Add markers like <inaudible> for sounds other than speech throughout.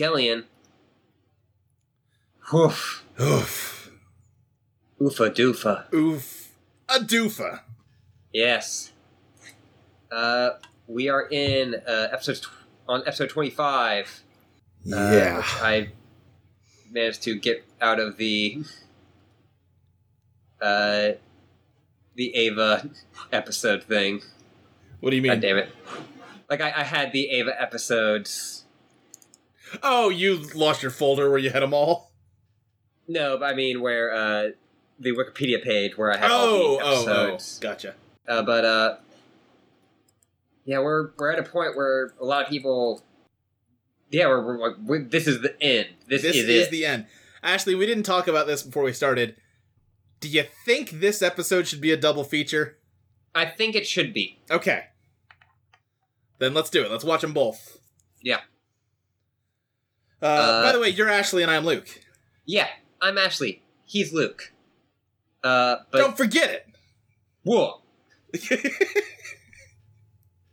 You Oof. Oof. Oofa doofa. Oof. A doofa. Yes. Uh, we are in uh, episode tw- on episode 25. uh, Yeah. which I managed to get out of the uh, the Eva episode thing. what do you mean? God mean? damn it! Like I, I had the Eva episodes. Oh, you lost your folder where you had them all? No, but I mean where uh, the Wikipedia page where I had all Oh, the oh, oh. Gotcha. Uh, but uh, yeah, we're we're at a point where a lot of people. Yeah, we're, we're like we this is the end. This, This is, is the end. Ashley, we didn't talk about this before we started. Do you think this episode should be a double feature? I think it should be. Okay. Then let's do it. Let's watch them both. Yeah. Uh, Uh, by the way, you're Ashley and I'm Luke. Yeah, I'm Ashley. He's Luke. Uh, but Don't forget it. whoa, <laughs>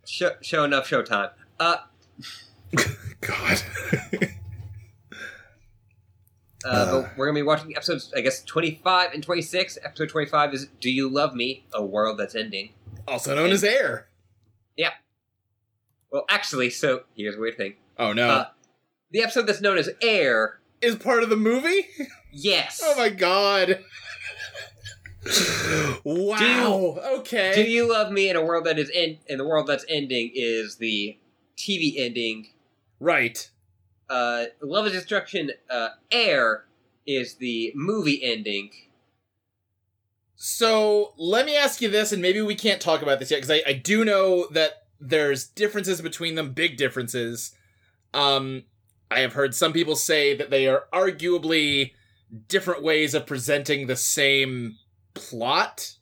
show, show enough showtime. Uh, God. uh, Uh. but we're gonna be watching episodes, I guess, 25 and 26. Episode 25 is "Do You Love Me?" A world that's ending. also known as Air. Yeah. Well, actually, so here's a weird thing. Oh no. Uh, The episode that's known as Air. is part of the movie? Yes. Oh my god. wow. okay. Do you love me in a world that is in in the world that's ending is the TV ending. right. Uh, Love is Destruction. Uh, Air is the movie ending. So let me ask you this, and maybe we can't talk about this yet because I, I do know that there's differences between them, big differences. Um, I have heard some people say that they are arguably different ways of presenting the same plot.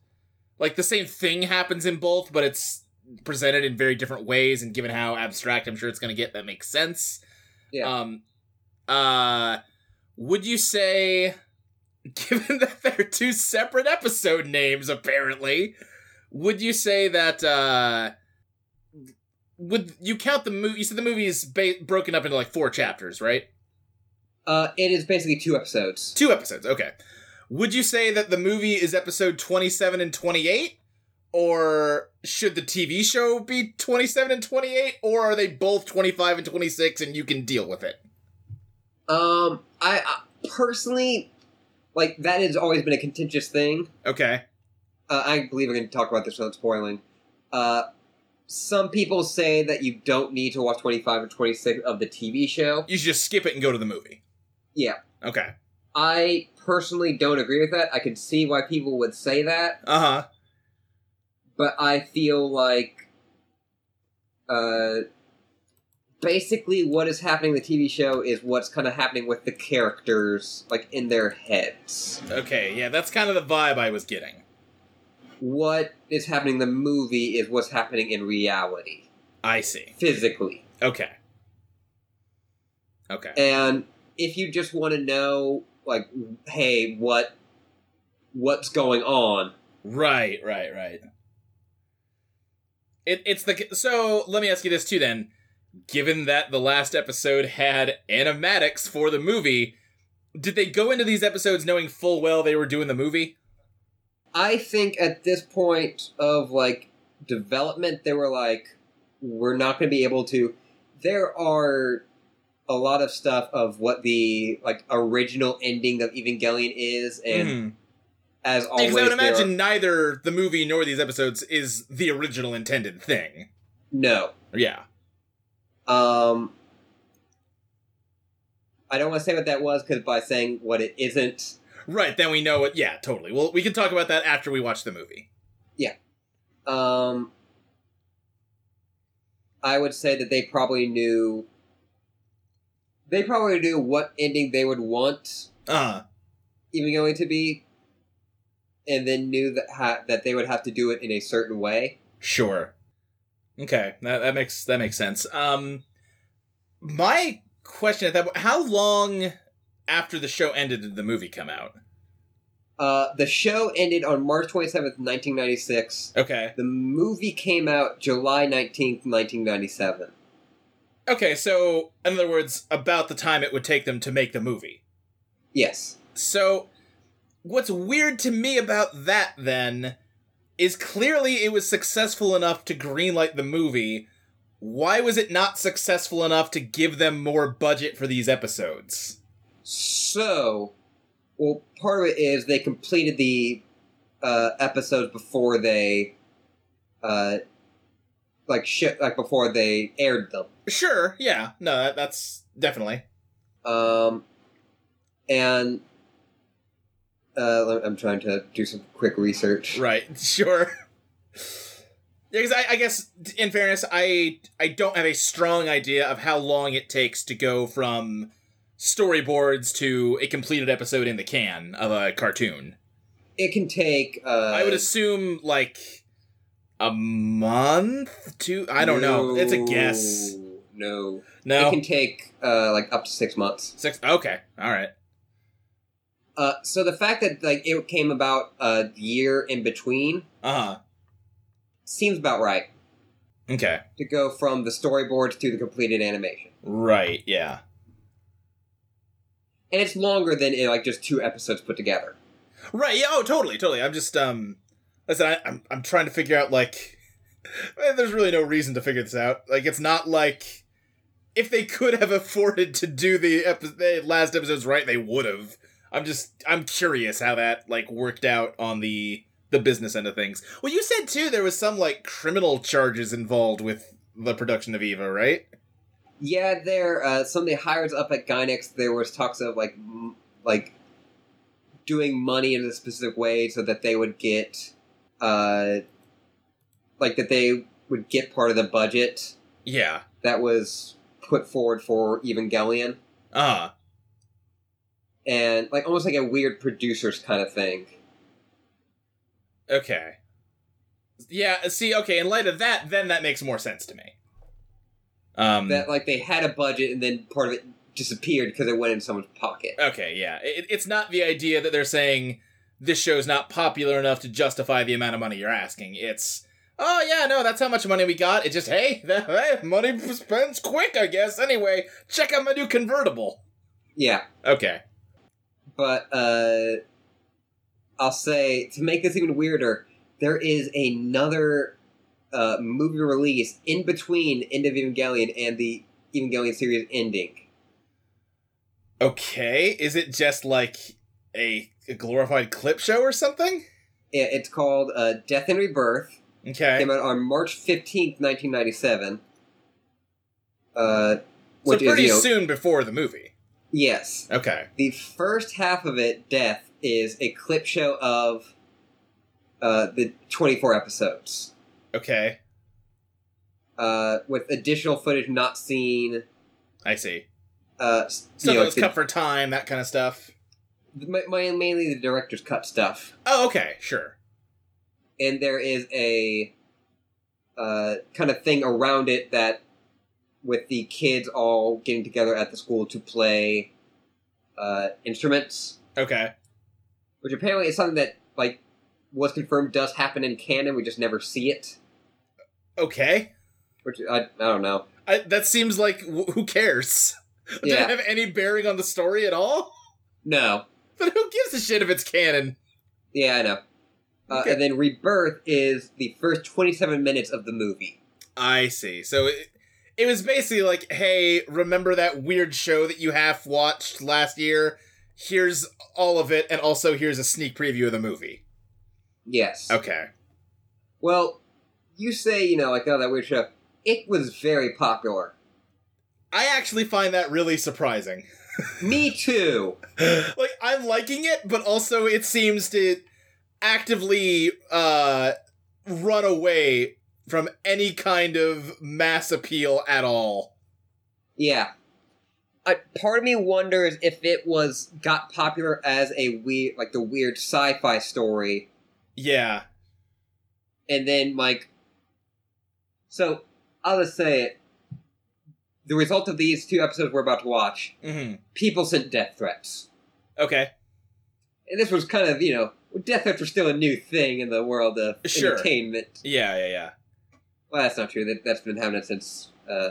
Like the same thing happens in both, but it's presented in very different ways, and given how abstract I'm sure it's going to get, that makes sense. Yeah. Um, uh, would you say, <laughs> given that they're two separate episode names, apparently, would you say that, uh, would you count the movie? You said the movie is ba- broken up into like four chapters, right? Uh, it is basically two episodes. Two episodes, okay. Would you say that the movie is episode 27 and 28? Or should the TV show be 27 and 28? Or are they both 25 and 26 and you can deal with it? Um, I, I personally like that has always been a contentious thing. Okay. Uh, I believe we're going to talk about this without spoiling. Uh, some people say that you don't need to watch 25 and 26 of the TV show. You should just skip it and go to the movie. Yeah. Okay. I personally don't agree with that. I can see why people would say that, Uh huh. but I feel like uh basically what is happening in the TV show is what's kind of happening with the characters like in their heads. Okay, yeah, that's kind of the vibe I was getting. What is happening in the movie is what's happening in reality, I see. physically. Okay. Okay. And if you just want to know like hey, what what's going on? Right, right, right. It, it's the so. Let me ask you this too. Then, given that the last episode had animatics for the movie, did they go into these episodes knowing full well they were doing the movie? I think at this point of like development, they were like, we're not going to be able to. There are a lot of stuff of what the like original ending of Evangelion is, and Mhm. as always, Because I would there are- imagine neither the movie nor these episodes is the original intended thing. no. Yeah. Um, I don't want to say what that was because by saying what it isn't, Right. Then we know it. Yeah. Totally. Well, we can talk about that after we watch the movie. Yeah. Um, I would say that they probably knew. They probably knew what ending they would want Uh. even going to be, and then knew that ha- that they would have to do it in a certain way. Sure. Okay, that that makes that makes sense. Um, my question at that How long after the show ended did the movie come out? Uh, the show ended on March twenty seventh, nineteen ninety six. Okay, The movie came out July nineteenth, nineteen ninety seven. Okay, so in other words, about the time it would take them to make the movie. Yes. So, what's weird to me about that then is clearly it was successful enough to greenlight the movie. Why was it not successful enough to give them more budget for these episodes? So, well, part of it is they completed the uh, episodes before they, uh, like shit, like before they aired them. Sure, yeah, no, that, that's definitely. Um, and uh, I'm trying to do some quick research. Right, <laughs> sure. Because I, I guess, in fairness, I I don't have a strong idea of how long it takes to go from storyboards to a completed episode in the can of a cartoon. It can take. Uh, I would assume like a month, to. I don't know. It's a guess. No, No, it can take uh, like up to six months. six. Okay, all right. Uh, so the fact that like it came about a year in between Uh huh. seems about right Okay. to go from the storyboards to the completed animation, Right. Yeah. And it's longer than uh, like just two episodes put together. Right. Yeah. Oh, totally. Totally. I'm just um. Listen, I, I'm I'm trying to figure out like. <laughs> eh, There's really no reason to figure this out. Like, it's not like if they could have <laughs> afforded to do the, epi- the last episodes right, they would have. I'm just I'm curious how that like worked out on the the business end of things. Well, you said too there was some like criminal charges involved with the production of Eva, right? Yeah, there. Uh, some of the hires up at Gainax, there was talks of like, m- like, doing money in a specific way so that they would get, uh, like that they would get part of the budget Yeah. that was put forward for Evangelion, Uh. and like almost like a weird producers kind of thing. Okay. Yeah, see, okay, in light of that, then that makes more sense to me. Um That like they had a budget and then part of it disappeared because it went in someone's pocket. Okay, yeah. It, it's not the idea that they're saying this show's not popular enough to justify the amount of money you're asking. It's Oh yeah, no, that's how much money we got. It just hey, <laughs> that, hey, money spends quick, I guess. Anyway, check out my new convertible. Yeah, Okay. but uh, I'll say to make this even weirder, there is another uh, movie release in between End of Evangelion and the Evangelion series ending. Okay, is it just like a, a glorified clip show or something? Yeah, It's called uh, Death and Rebirth. Okay. Came out on March fifteenth, nineteen ninety seven. Uh, So pretty is you know, soon before the movie. yes. Okay. The first half of it, Death, is a clip show of uh, the 24 episodes, Okay. uh, with additional footage not seen. I see. Uh, Stuff know, that was the- cut for time, that kind of stuff. my, my- mainly the director's cut stuff. Oh, okay, sure. And there is a uh, kind of thing around it that, with the kids all getting together at the school to play uh, instruments, Okay. which apparently is something that like was confirmed does happen in canon. We just never see it. Okay. Which I, I don't know. I, that seems like wh- who cares? <laughs> Does Yeah. it have any bearing on the story at all? No. <laughs> But who gives a shit if it's canon? Yeah, I know. Uh, Okay. And then Rebirth is the first 27 minutes of the movie. I see. So it, it was basically like, hey, remember that weird show that you half watched last year? Here's all of it, and also here's a sneak preview of the movie. Yes. Okay. Well, you say, you know, like, oh, that weird show. It was very popular. I actually find that really surprising. <laughs> Me too. like I'm liking it, but also it seems to actively uh run away from any kind of mass appeal at all. Yeah. I, part of me wonders if it was got popular as a weird, like the weird sci-fi story, Yeah. and then like, so I'll just say it. The result of these two episodes we're about to watch, hmm people sent death threats. Okay. And this was kind of, you know, death threats were still a new thing in the world of Sure. entertainment. Yeah, yeah, yeah. Well, that's not true. That, that's been happening since uh,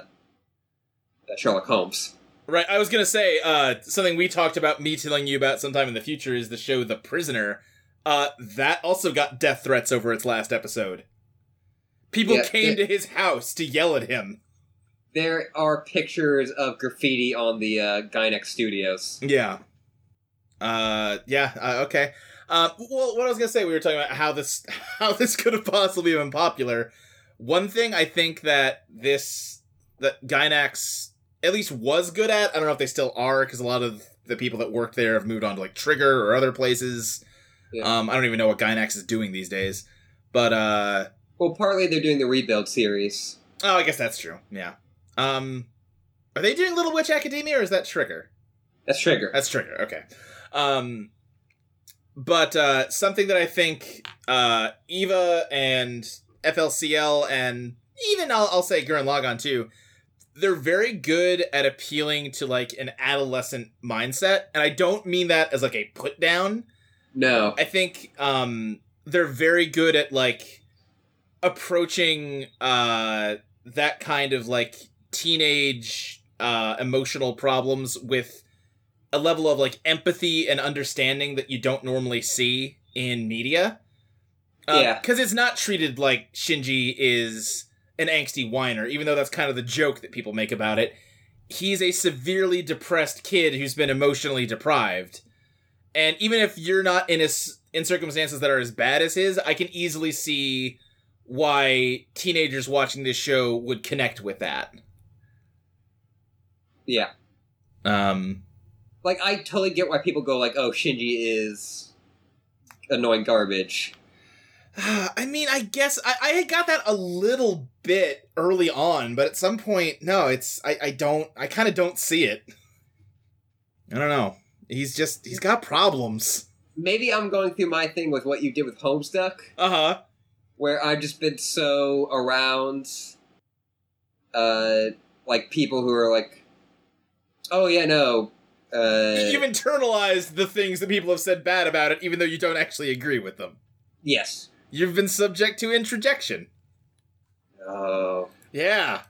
Sherlock Holmes. Right, I was gonna say uh, something we talked about. Me telling you about sometime in the future is the show The Prisoner. Uh, that also got death threats over its last episode. People Yeah, came it- to his house to yell at him. There are pictures of graffiti on the uh, Gainax Studios. Yeah. Uh, yeah. Uh, okay. Um, well, what I was gonna say, we were talking about how this <laughs> how this could have possibly been popular. One thing I think that this that Gainax at least was good at. I don't know if they still are because a lot of the people that worked there have moved on to like Trigger or other places. Yeah. Um, I don't even know what Gainax is doing these days. But uh, Well, partly they're doing the rebuild series. oh, I guess that's true. Yeah. Um, are they doing Little Witch Academia or is that Trigger? That's Trigger. That's Trigger. Okay. Um, but uh, something that I think uh, Eva and FLCL and even I'll, I'll say Gurren Lagann too, they're very good at appealing to like an adolescent mindset, and I don't mean that as like a put down. no. I think um, they're very good at like approaching uh, that kind of like teenage uh, emotional problems with a level of like empathy and understanding that you don't normally see in media. Yeah. because it's not treated like Shinji is an angsty whiner, even though that's kind of the joke that people make about it. He's a severely depressed kid who's been emotionally deprived. And even if you're not in his in circumstances that are as bad as his, I can easily see why teenagers watching this show would connect with that. Yeah. Um Like, I totally get why people go like, oh, Shinji is annoying garbage. <sighs> I mean, I guess I, I got that a little bit early on, but at some point, no, it's I, I don't I kind of don't see it. I don't know. He's just he's got problems. Maybe I'm going through my thing with what you did with Homestuck, Uh huh. Where I've just been so around, uh, like people who are like, oh yeah, no, uh, You've internalized the things that people have said bad about it, even though you don't actually agree with them. yes, You've been subject to introjection. oh, Yeah.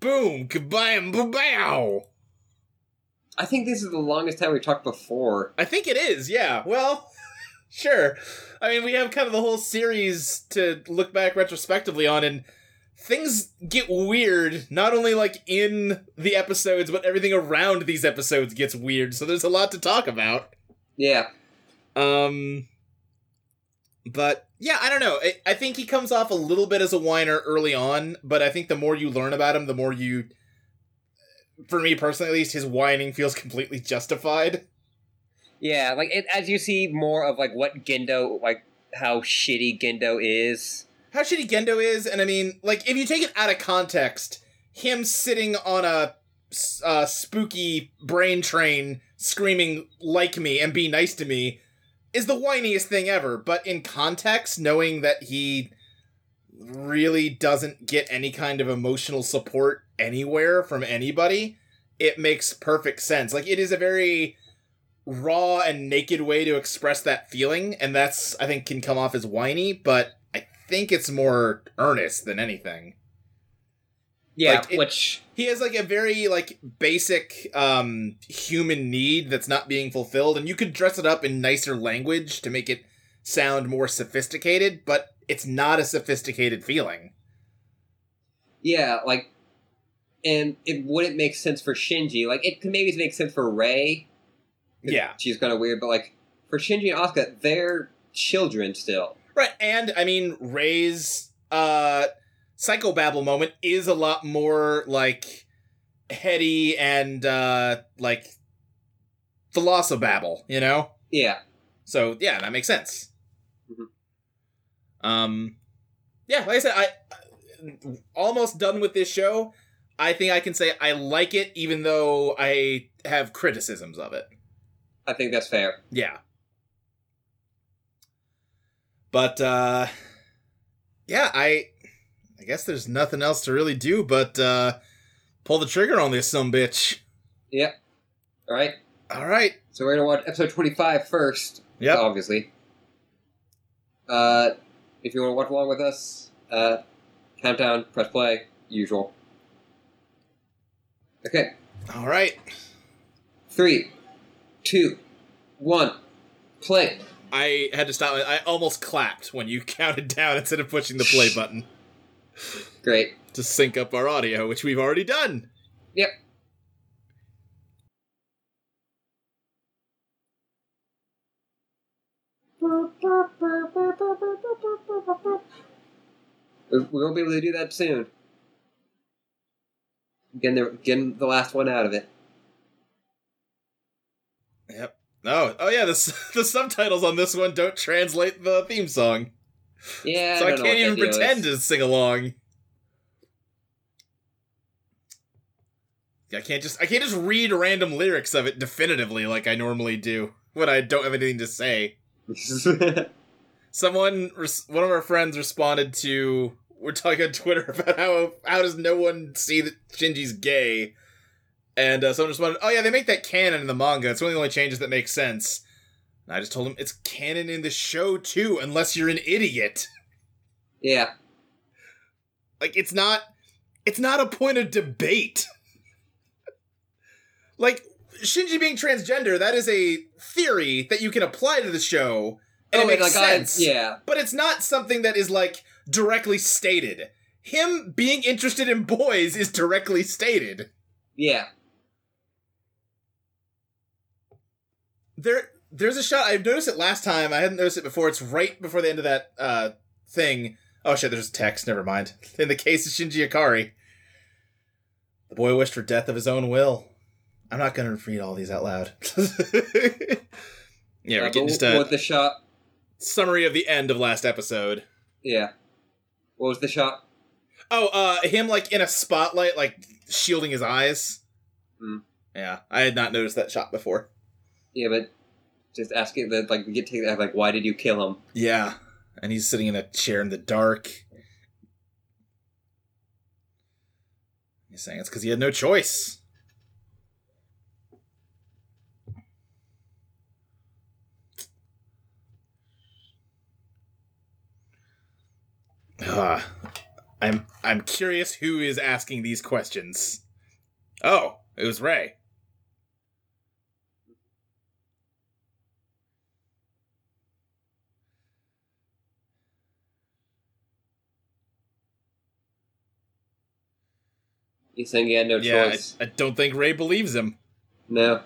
Boom, kabam, bow. I think this is the longest time we've talked before. I think it is, yeah. Well, <laughs> sure. I mean, we have kind of the whole series to look back retrospectively on, and things get weird, not only like in the episodes, but everything around these episodes gets weird, so there's a lot to talk about. Yeah, Um, but yeah, I don't know. I, I think he comes off a little bit as a whiner early on, but I think the more you learn about him, the more you, for me personally at least, his whining feels <laughs> completely justified. Yeah, like it, as you see more of like what Gendo, like how shitty Gendo is. How shitty Gendo is, and I mean, like, if you take it out of context, him sitting on a uh, spooky brain train screaming, like me and be nice to me, is the whiniest thing ever. But in context, knowing that he really doesn't get any kind of emotional support anywhere from anybody, it makes perfect sense. Like, it is a very raw and naked way to express that feeling, and that's, I think, can come off as whiny, but I think it's more earnest than anything. Yeah, Like, it- which He has like a very like basic um human need that's not being fulfilled and you could dress it up in nicer language to make it sound more sophisticated, but it's not a sophisticated feeling. yeah, like, and it wouldn't make sense for Shinji. Like, it could maybe make sense for Rei. Yeah. she's kind of weird, but like for Shinji and Asuka, they're children still. Right, and I mean Rei's uh psychobabble moment is a lot more like heady and uh like philosobabble, you know? Yeah, So yeah, that makes sense. Mhm. Um, yeah, like I said, I I- almost done with this show. I think I can say I like it, even though I have criticisms of it. I think that's fair. Yeah, but uh, yeah, I I guess there's nothing else to really do but uh, pull the trigger on this some bitch. Yep. All right. All right. So we're gonna watch episode 25 first. Yep. Obviously. Uh, if you want to watch along with us, uh, countdown, press play, usual. Okay. All right. Three, two, one, play. I had to stop. I almost clapped when you <laughs> counted down instead of pushing the play <laughs> button Great. to sync up our audio, which we've already done. Yep. We won't be able to do that soon. Getting the, getting the last one out of it. Yep. Oh, oh yeah. The <laughs> the subtitles on this one don't translate the theme song, Yeah, so I, don't can't even pretend is. to sing along. I can't just I can't just read random lyrics of it definitively like I normally do when I don't have anything to say. <laughs> Someone, one of our friends, responded to. We're talking on Twitter <laughs> about how how does no one see that Shinji's gay, and uh, someone responded, "Oh yeah, they make that canon in the manga. It's one of the only changes that makes sense." And I just told him it's canon in the show too, unless you're an idiot. yeah, Like it's not, it's not a point of debate. <laughs> like Shinji being transgender, that is a theory that you can apply to the show, and Oh, it makes like, I- sense. yeah, but it's not something that is like directly stated. Him being interested in boys is directly stated. yeah. There there's a shot I've noticed it last time. I hadn't noticed it before. It's right before the end of that uh thing. Oh shit, there's text, never mind. <laughs> In the case of Shinji Ikari. The boy wished for death of his own will. I'm not gonna read all these out loud. <laughs> yeah, we're Uh, getting but just what a was the shot? summary of the end of last episode. Yeah. What was the shot? Oh, uh, him like in a spotlight, like shielding his eyes. Hmm. Yeah, I had not noticed that shot before. Yeah, but just asking that, like, we get that, like, why did you kill him? Yeah, and he's sitting in a chair in the dark. He's saying it's because he had no choice. Ah, I'm I'm curious who is asking these questions. Oh, it was Rei. He's saying he had no yeah, I, choice. I don't think Rei believes him. No.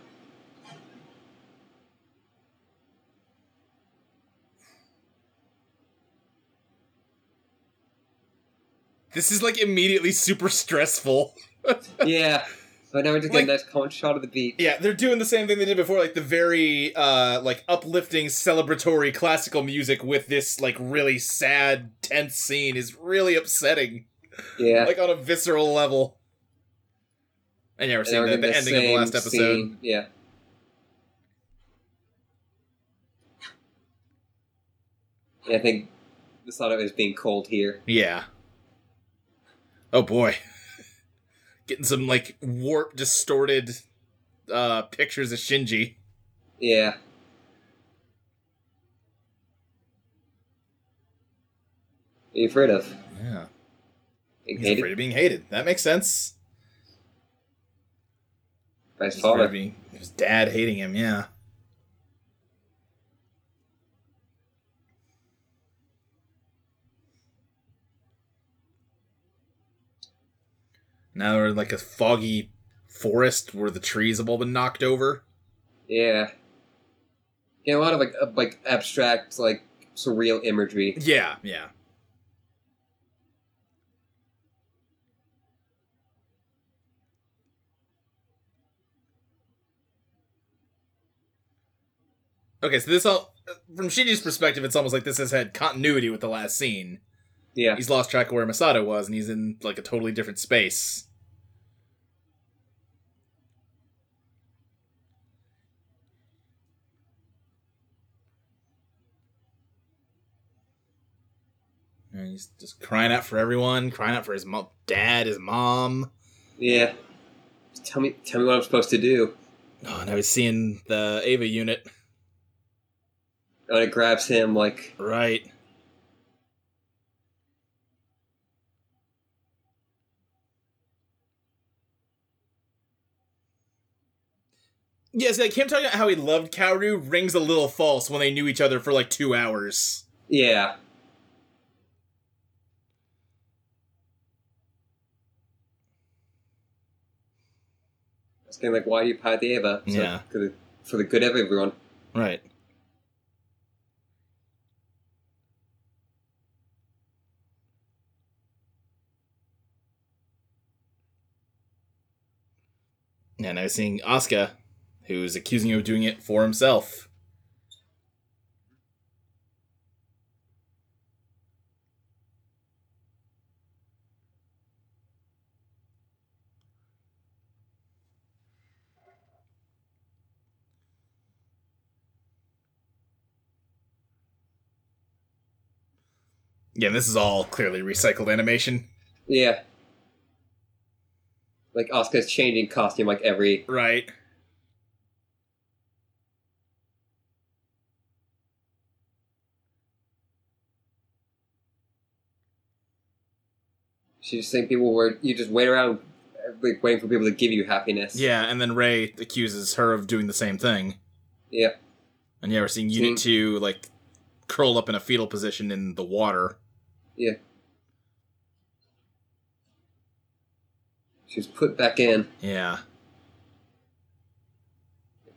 This is like immediately super stressful. <laughs> yeah. But now we're just getting Like- a nice shot of the beach. Yeah, they're doing the same thing they did before, like the very uh like uplifting celebratory classical music with this like really sad, tense scene is really upsetting. Yeah. Like on a visceral level. And yeah, we're And seeing we're the, the ending of the last episode. scene. Yeah. I think the thought of it as being cold here. Yeah. Oh boy. <laughs> Getting some like warp distorted uh pictures of Shinji. Yeah. What are you afraid of? Yeah. Being He's hated afraid of being hated. That makes sense. By his father. being- his dad hating him, yeah. Now we're in like a foggy forest where the trees have all been knocked over. Yeah. Yeah, a lot of like uh, like abstract, like surreal imagery. Yeah, yeah. Okay, so this all from Shinji's perspective, it's almost like this has had continuity with the last scene. Yeah. He's lost track of where Misato was, and he's in like a totally different space. And he's just crying out for everyone, crying out for his mom, dad, his mom. Yeah. Tell me, tell me what I'm supposed to do. Oh, now he's seeing the Eva unit. And it grabs him like, Right. Yes, like him talking about how he loved Kaoru rings a little false when they knew each other for like two hours. Yeah. It's kind of like, why do you the Eva? So, Yeah. 'cause it- For the good of everyone. Right. Yeah, was seeing Asuka, who's accusing him of doing it for himself. Yeah, this is all clearly recycled animation. Yeah. Like Asuka's changing costume like every Right. She just think people were you just wait around like waiting for people to give you happiness. Yeah, and then Rei accuses her of doing the same thing. Yeah. And yeah, we're seeing Unit 2, like, curled up in a fetal position in the water. Yeah. She was put back in. Yeah.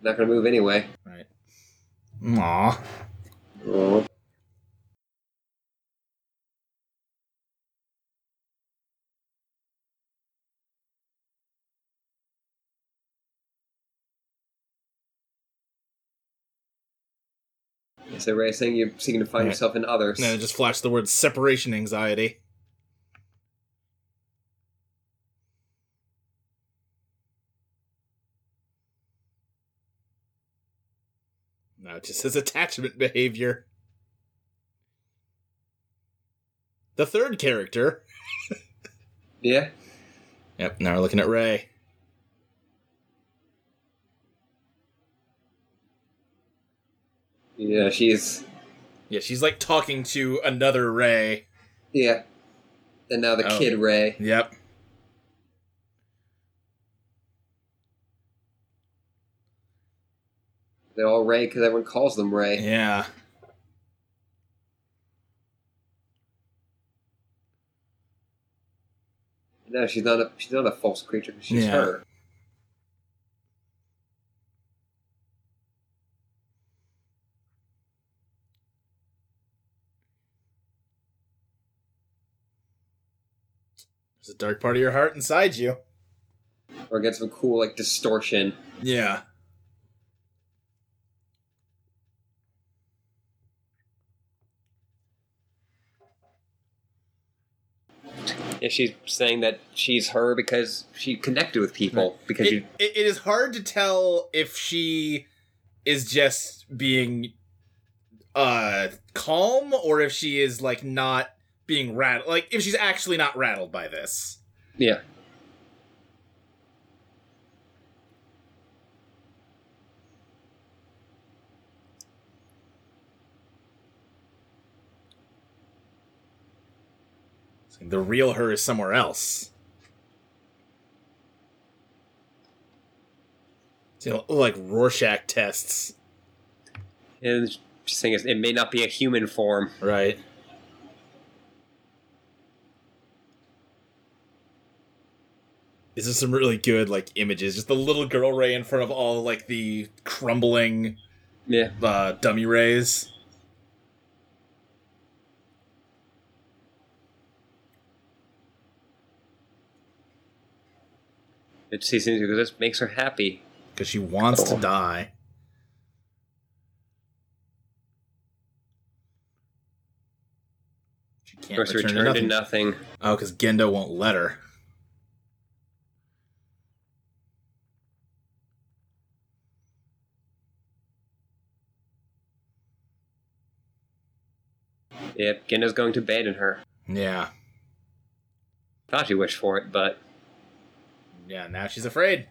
Not gonna move anyway. Right. Aw. Oh. Yeah, so Rei is saying you're seeking to find Right. yourself in others. And then it just flashed the word separation anxiety. No, it just says attachment behavior. The third character. <laughs> Yeah. Yep, now we're looking at Rei. Yeah, she's Yeah, she's like talking to another Rei. yeah. And now the Oh. kid Rei. Yep. They're all Rei because everyone calls them Rei. Yeah. No, she's not a she's not a false creature. She's Yeah. her. There's a dark part of your heart inside you. Or get some cool like distortion. Yeah. Yeah, she's saying that she's her because she connected with people because It, you it, it is hard to tell if she is just being uh calm or if she is like not being rattled like if she's actually not rattled by this. yeah. The real her is somewhere else. You know, like Rorschach tests. And she's saying it may not be a human form. Right. This is some really good like images. Just the little girl ray in front of all like the crumbling Yeah. uh, dummy rays. It seems because this makes her happy. Because she wants to Oh. die. She can't return, return to to nothing. nothing. Oh, because Gendo won't let her. Yep, Gendo's going to abandon her. Yeah. Thought she wished for it, but Yeah, now she's afraid.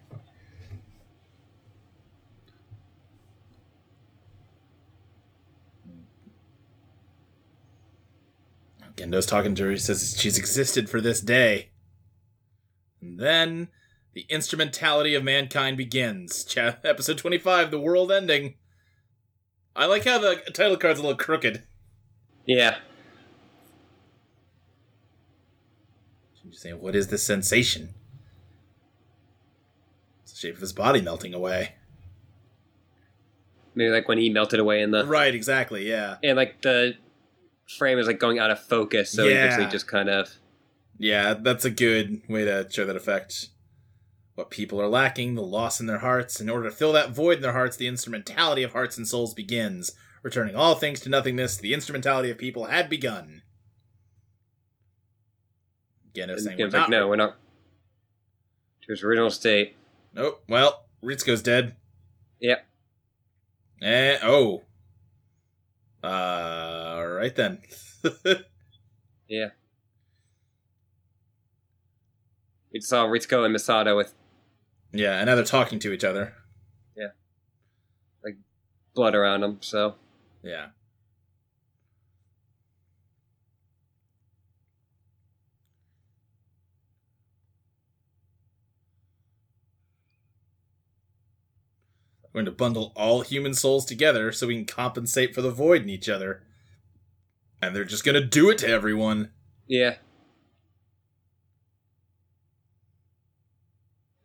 Gendo's talking to her. He says she's existed for this day. And then The instrumentality of mankind begins. Ch- episode 25, The World Ending. I like how the title card's a little crooked. Yeah. She's saying, What is this sensation? It's shape of his body melting away. Maybe like when he melted away in the Right, exactly, yeah. and like the frame is like going out of focus, so he Yeah. basically just kind of Yeah, that's a good way to show that effect. What people are lacking, the loss in their hearts. In order to fill that void in their hearts, the instrumentality of hearts and souls begins. Returning all things to nothingness, the instrumentality of people had begun. Again, it was saying, we're like, not- no, we're not to his original state. Nope. Well, Ritsuko's dead. Yep. Eh, oh. Uh, alright then. <laughs> Yeah. We saw Ritsuko and Misato with yeah, and now they're talking to each other. Yeah. Like blood around them, so Yeah. We're going to bundle all human souls together so we can compensate for the void in each other. And they're just going to do it to everyone. yeah.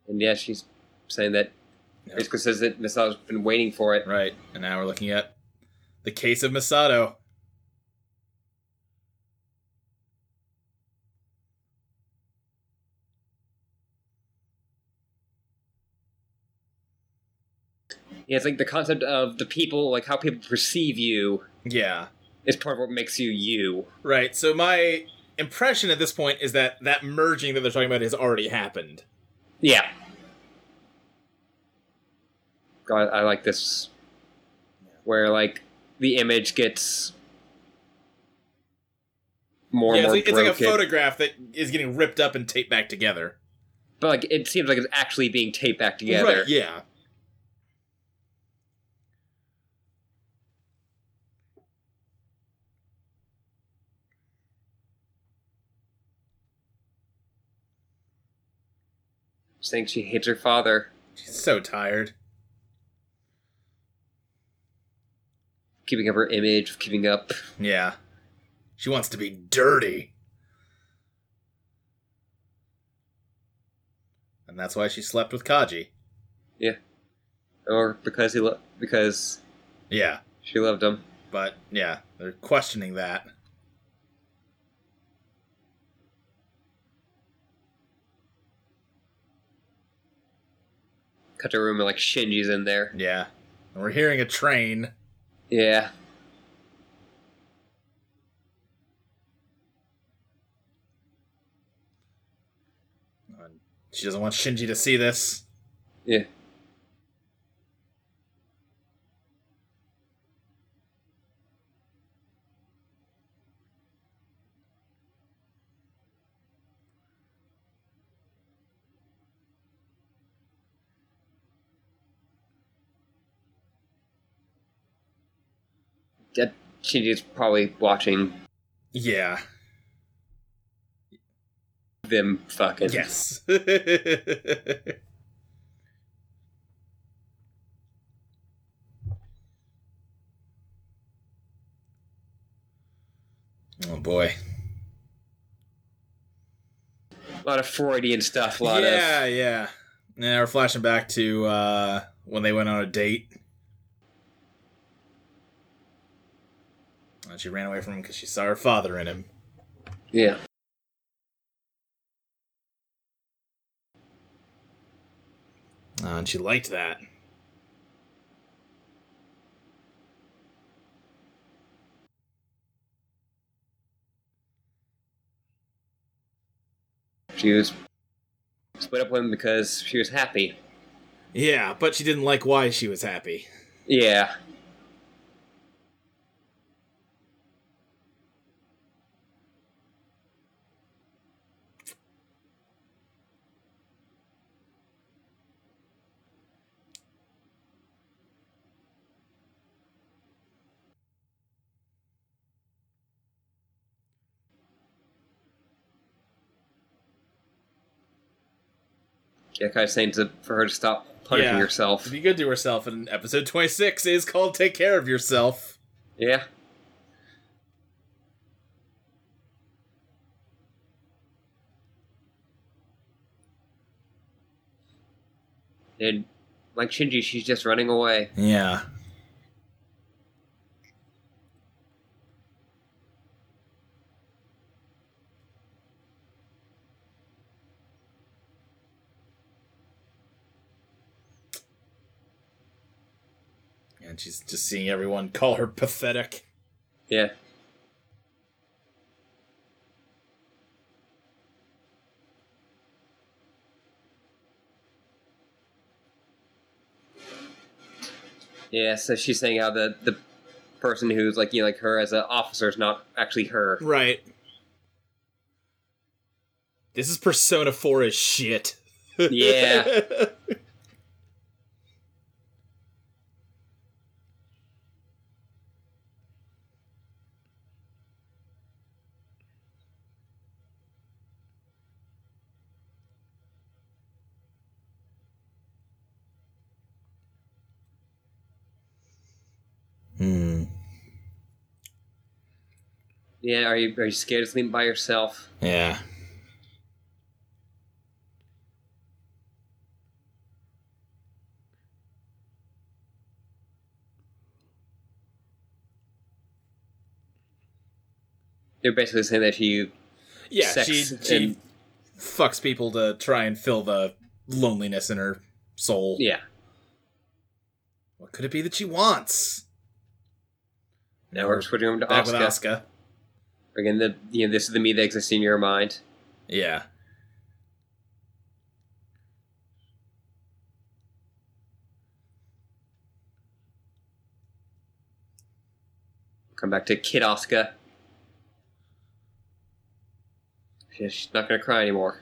And yeah, she's saying that Yep. Says that Misato's been waiting for it. Right. And now we're looking at the case of Misato. Yeah, it's like the concept of the people, like how people perceive you, Yeah. is part of what makes you you. Right. So my impression at this point is that that merging that they're talking about has already happened. Yeah. God, I like this. Where like the image gets more yeah, it's, more like, it's like a photograph that is getting ripped up and taped back together. but like it seems like it's actually being taped back together. Right, yeah. Saying she hates her father, She's so tired. keeping up her image, keeping up. Yeah. She wants to be dirty. And that's why she slept with Kaji. Yeah. Or because he lo- because Yeah. she loved him. But yeah, they're questioning that. Cut to a room and like Shinji's in there. Yeah. And we're hearing a train. Yeah. She doesn't want Shinji to see this. Yeah. That Shinji's probably watching Yeah. them fucking. Yes. <laughs> oh boy. A lot of Freudian stuff. A lot of yeah, of yeah. Now we're flashing back to uh, when they went on a date. And she ran away from him because she saw her father in him. yeah. Uh, and she liked that. She was split up with him because she was happy. Yeah, but she didn't like why she was happy. Yeah. Yeah, kind of saying to, for her to stop punishing Yeah. herself. To be good to herself, and episode 26 is called Take Care of Yourself. Yeah. And like Shinji, she's just running away. Yeah. And she's just seeing everyone call her pathetic. Yeah. Yeah, so she's saying how the the person who's like you know like her as an officer is not actually her. Right. This is Persona 4 as shit. Yeah. <laughs> Yeah, are you are you scared of sleeping by yourself? Yeah. They're basically saying that you Yeah, Sex she she and- fucks people to try and fill the loneliness in her soul. yeah. What could it be that she wants? Now we're switching over to back with Asuka. Asuka. Again, the you know this is the me that exists in your mind. Yeah. Come back to Kid Asuka. She's not gonna cry anymore.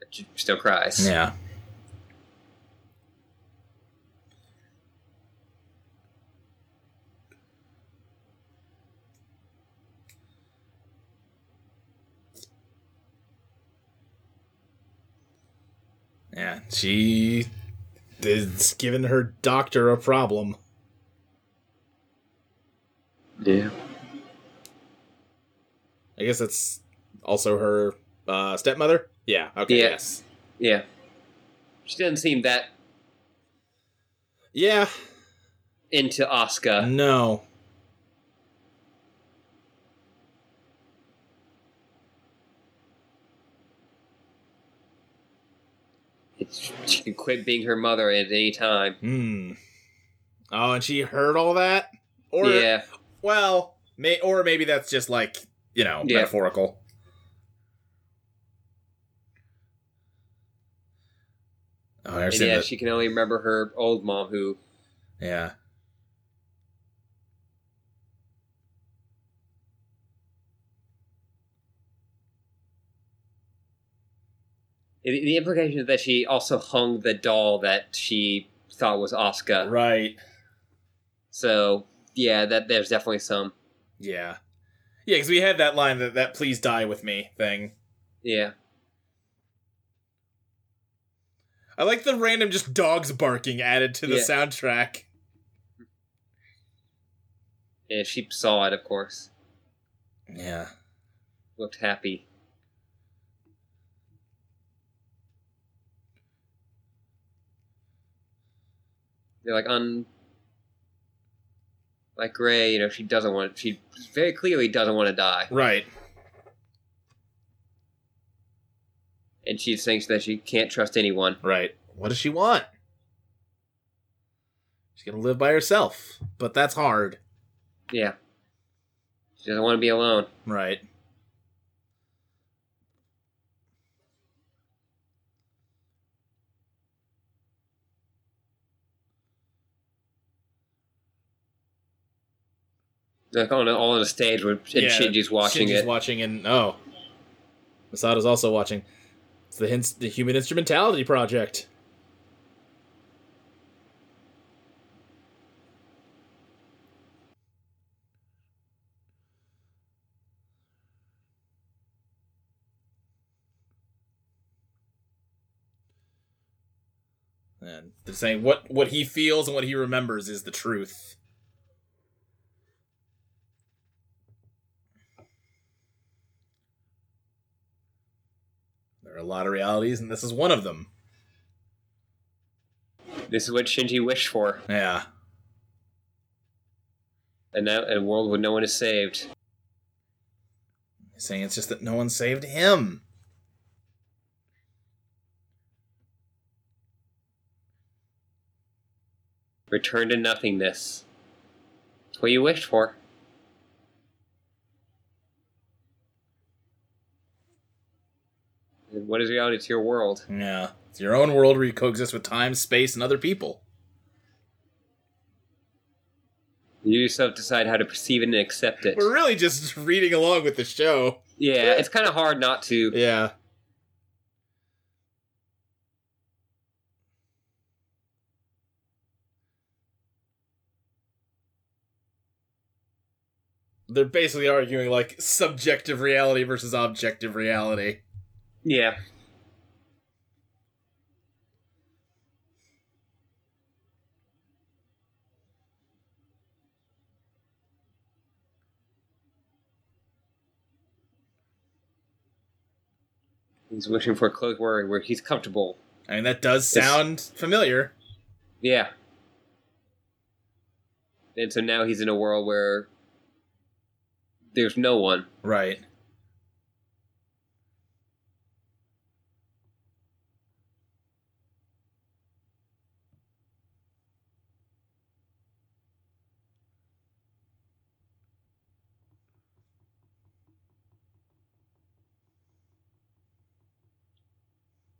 But She still cries. Yeah. Yeah, she is giving her doctor a problem. Yeah. I guess that's also her uh, stepmother. Yeah. Okay. Yeah. Yes. Yeah. She doesn't seem that Yeah. into Asuka. No. She can quit being her mother at any time. Hmm. Oh, and she heard all that? Or yeah. well, may or maybe that's just like, you know, Yeah. metaphorical. Oh, yeah, that. she can only remember her old mom who yeah. The, the implication is that she also hung the doll that she thought was Asuka. Right. So yeah, that there's definitely some Yeah. Yeah, because we had that line that that please die with me thing. yeah. I like the random just dogs barking added to the Yeah. soundtrack. Yeah, she saw it, of course. Yeah. Looked happy. They're like on, like Gray. You know, she doesn't want. She very clearly doesn't want to die, Right. and she thinks that she can't trust anyone. Right. What does she want? She's gonna live by herself, but that's hard. Yeah, she doesn't want to be alone. Right. like on all on a stage where and yeah, Shinji's watching Shinji's it. watching and oh, Misato's also watching. It's the hints, the Human Instrumentality Project. And they're saying what what he feels and what he remembers is the truth. Are a lot of realities, and this is one of them. This is what Shinji wished for, Yeah. and now a world where no one is saved. He's saying it's just that no one saved him. Return to nothingness. It's what you wished for. What is reality to your world? Yeah. It's your own world where you coexist with time, space, and other people. You yourself decide how to perceive it and accept it. We're really just reading along with the show. Yeah, it's kind of hard not to. Yeah. They're basically arguing like subjective reality versus objective reality. Yeah. He's wishing for a close word where he's comfortable. I mean, that does sound familiar. Yeah. And so now he's in a world where there's no one. Right.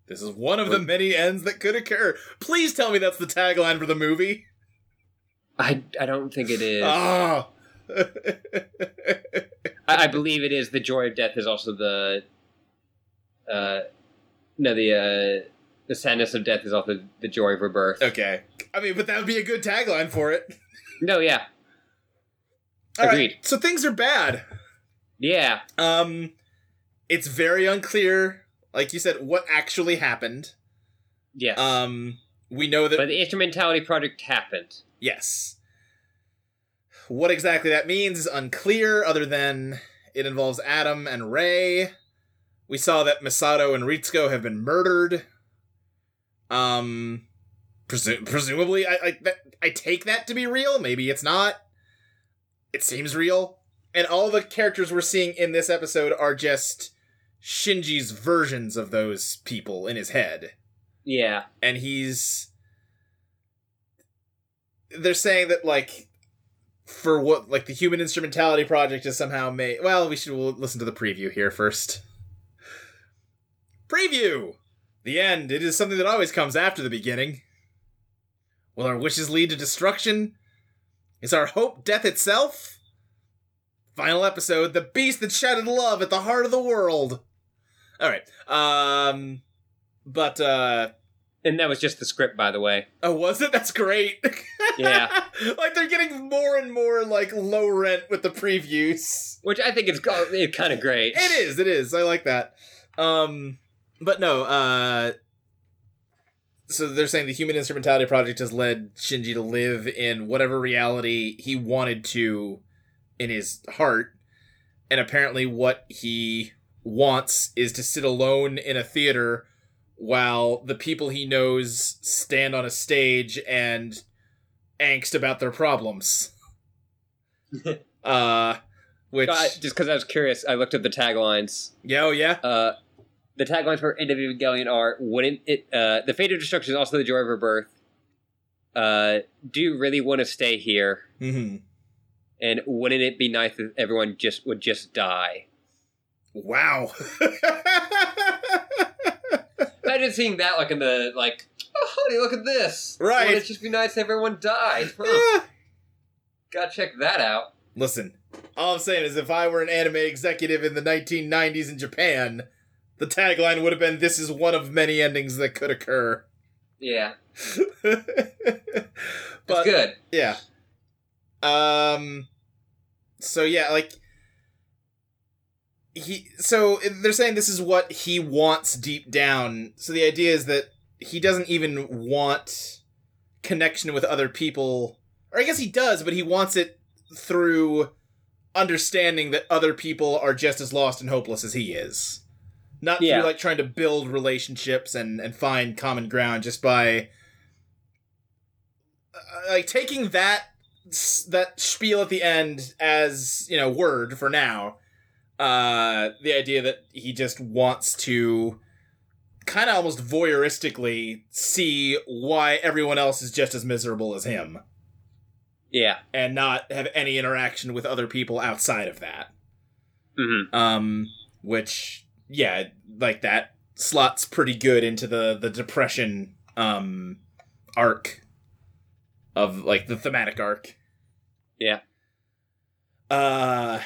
This is one of the many ends that could occur. Please tell me that's the tagline for the movie. I, I don't think it is. Ah. I, I believe it is. The joy of death is also the. Uh, no, the uh, the sadness of death is also the joy of rebirth. okay. I mean, but that would be a good tagline for it. No, yeah, All right, Agreed. So things are bad. yeah, Um, it's very unclear, like you said, what actually happened. yes. Um, we know that but the instrumentality project happened. yes. What exactly that means is unclear, other than it involves Adam and Rei. We saw that Misato and Ritsuko have been murdered. Um, presu- presumably, I I, that, I take that to be real. Maybe it's not. It seems real, and all the characters we're seeing in this episode are just Shinji's versions of those people in his head. Yeah, and he's they're saying that like for what like the human instrumentality project is somehow made well we should we'll listen to the preview here first. Preview! The end. It is something that always comes after the beginning. Will our wishes lead to destruction? Is our hope death itself? Final episode the beast that shouted love at the heart of the world all right um but uh and that was just the script, by the way. Oh, was it? That's great. <laughs> Yeah. <laughs> like they're getting more and more like low rent with the previews. Which I think is it's kind of great. It is, it is. I like that. Um but no, uh so they're saying the human instrumentality project has led Shinji to live in whatever reality he wanted to in his heart. And apparently what he wants is to sit alone in a theater while the people he knows stand on a stage and angst about their problems. <laughs> uh which Uh, just because I was curious, I looked at the taglines. yeah, oh yeah. Uh, the taglines for End of Evangelion are "Wouldn't it?" Uh, the fate of destruction is also the joy of rebirth. Uh, do you really want to stay here? Mhm. And wouldn't it be nice if everyone just would just die? Wow. <laughs> Imagine seeing that, like in the like, oh honey, look at this. Right. Wouldn't it just be nice if everyone died? Huh. Gotta check that out. Listen, all I'm saying is if I were an anime executive in the 1990s in Japan, the tagline would have been this is one of many endings that could occur. Yeah, <laughs> but that's good. yeah. Um so yeah, like he so they're saying this is what he wants deep down. So the idea is that he doesn't even want connection with other people. Or I guess he does, but he wants it through understanding that other people are just as lost and hopeless as he is. Not Yeah. through like trying to build relationships and, and find common ground just by uh, like taking that that spiel at the end as, you know, word for now. Uh the idea that he just wants to kind of almost voyeuristically see why everyone else is just as miserable as him Yeah. and not have any interaction with other people outside of that. hmm Um, which, yeah, like that slots pretty good into the the depression um arc of like the thematic arc. Yeah. Uh,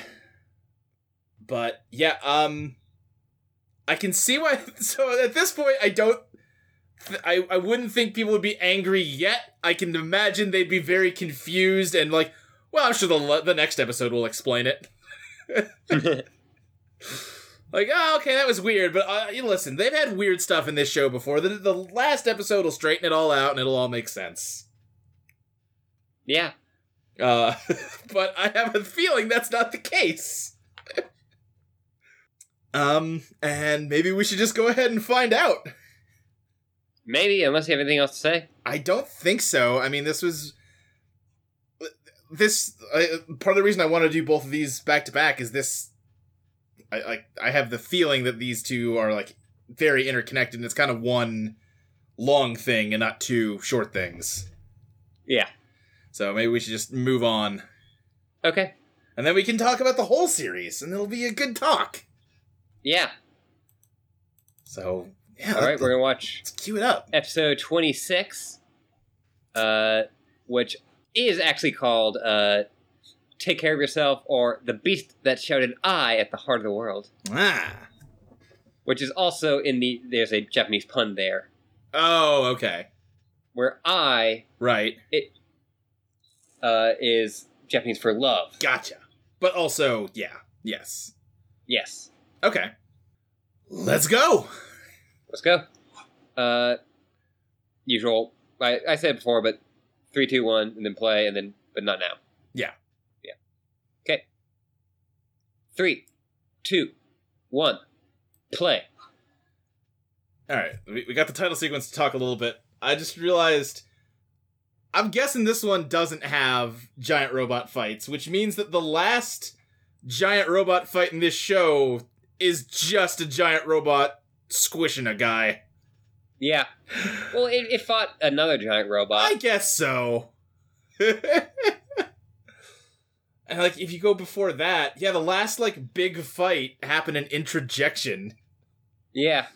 but yeah, um, I can see why. <laughs> So at this point, I don't. I, I wouldn't think people would be angry yet. I can imagine they'd be very confused and like, well, I'm sure the the next episode will explain it. <laughs> Like, oh, okay, that was weird, but uh, you listen, they've had weird stuff in this show before. The, the last episode will straighten it all out and it'll all make sense. yeah. Uh, <laughs> but I have a feeling that's not the case. Um, and maybe we should just go ahead and find out. Maybe, unless you have anything else to say. I don't think so. I mean, this was this uh, part of the reason I want to do both of these back to back is this. I like I have the feeling that these two are like very interconnected. and It's kind of one long thing and not two short things. Yeah. So maybe we should just move on, Okay. and then we can talk about the whole series, and it'll be a good talk. Yeah. So yeah, All right, we're gonna watch let's cue it up. episode 26, uh, which is actually called uh, "Take Care of Yourself" or "The Beast That Shouted I at the Heart of the World," Ah. which is also in the. There's a Japanese pun there Oh, okay. where "I" Right. it uh, is Japanese for love. Gotcha. But also, yeah. Yes. Yes. Okay. Let's go. Let's go. Uh, usual. I, I said before, but three, two, one, and then play, and then but not now. Yeah. Yeah. Okay. Three, two, one, play. All right. We, we got the title sequence to talk a little bit. I just realized I'm guessing this one doesn't have giant robot fights, which means that the last giant robot fight in this show is just a giant robot squishing a guy. Yeah. Well, it, it fought another giant robot. I guess so. <laughs> and like if you go before that, yeah, the last like big fight happened in Introjection. yeah.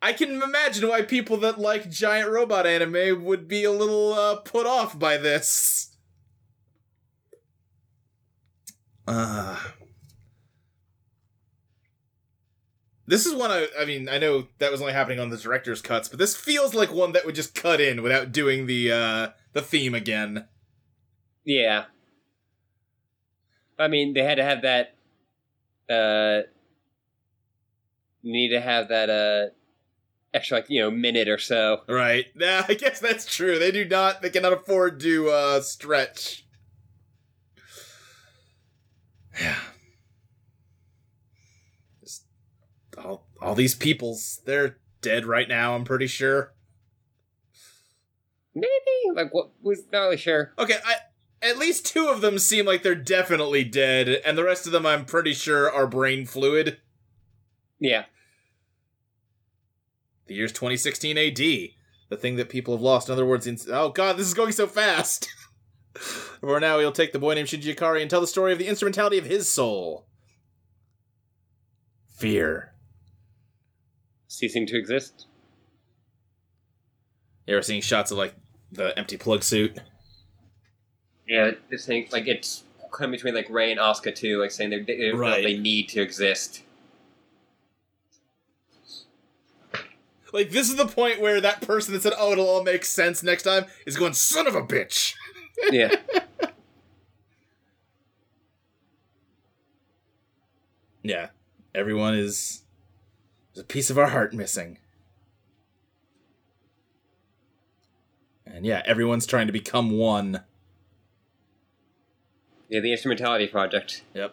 I can imagine why people that like giant robot anime would be a little uh, put off by this. Uh, this is one I, I mean, I know that was only happening on the director's cuts, but this feels like one that would just cut in without doing the uh, the theme again. Yeah. I mean, they had to have that. Uh, need to have that uh extra like you know minute or so. Right. <laughs> Yeah, I guess that's true. They do not they cannot afford to uh stretch. <sighs> Yeah. Just all these peoples, they're dead right now, I'm pretty sure. Maybe like what? We're not really sure. Okay, I at least two of them seem like they're definitely dead, and the rest of them I'm pretty sure are brain fluid. Yeah. The year's 2016 AD. The thing that people have lost. In other words, in- oh god, this is going so fast. <laughs> For now, we'll take the boy named Shinji Ikari and tell the story of the instrumentality of his soul. Fear. Ceasing to exist. You ever seeing shots of like the empty plug suit? Yeah, this thing like it's come between like Rei and Asuka too, like saying they they, Right. they need to exist. Like this is the point where that person that said, "Oh, it'll all make sense next time," is going, "Son of a bitch." <laughs> Yeah. Yeah, everyone is. There's a piece of our heart missing. And yeah, everyone's trying to become one. Yeah, the Instrumentality Project. Yep.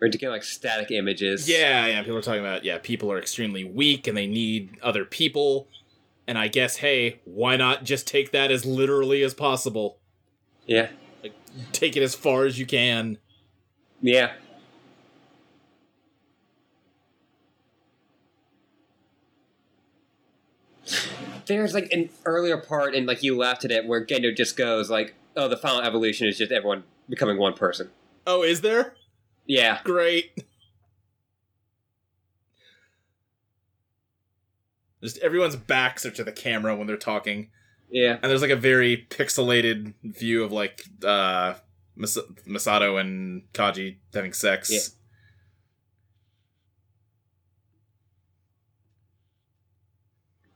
We're to get like static images. Yeah, yeah. People are talking about yeah, people are extremely weak and they need other people. And I guess hey, why not just take that as literally as possible? Yeah. Like, take it as far as you can. Yeah. There's like an earlier part, and like you laughed at it, where Gendo just goes like, "Oh, the final evolution is just everyone becoming one person." Oh, is there? Yeah, Great. Just everyone's backs are to the camera when they're talking. yeah, And there's like a very pixelated view of like uh Mas- Misato and Kaji having sex. Yeah.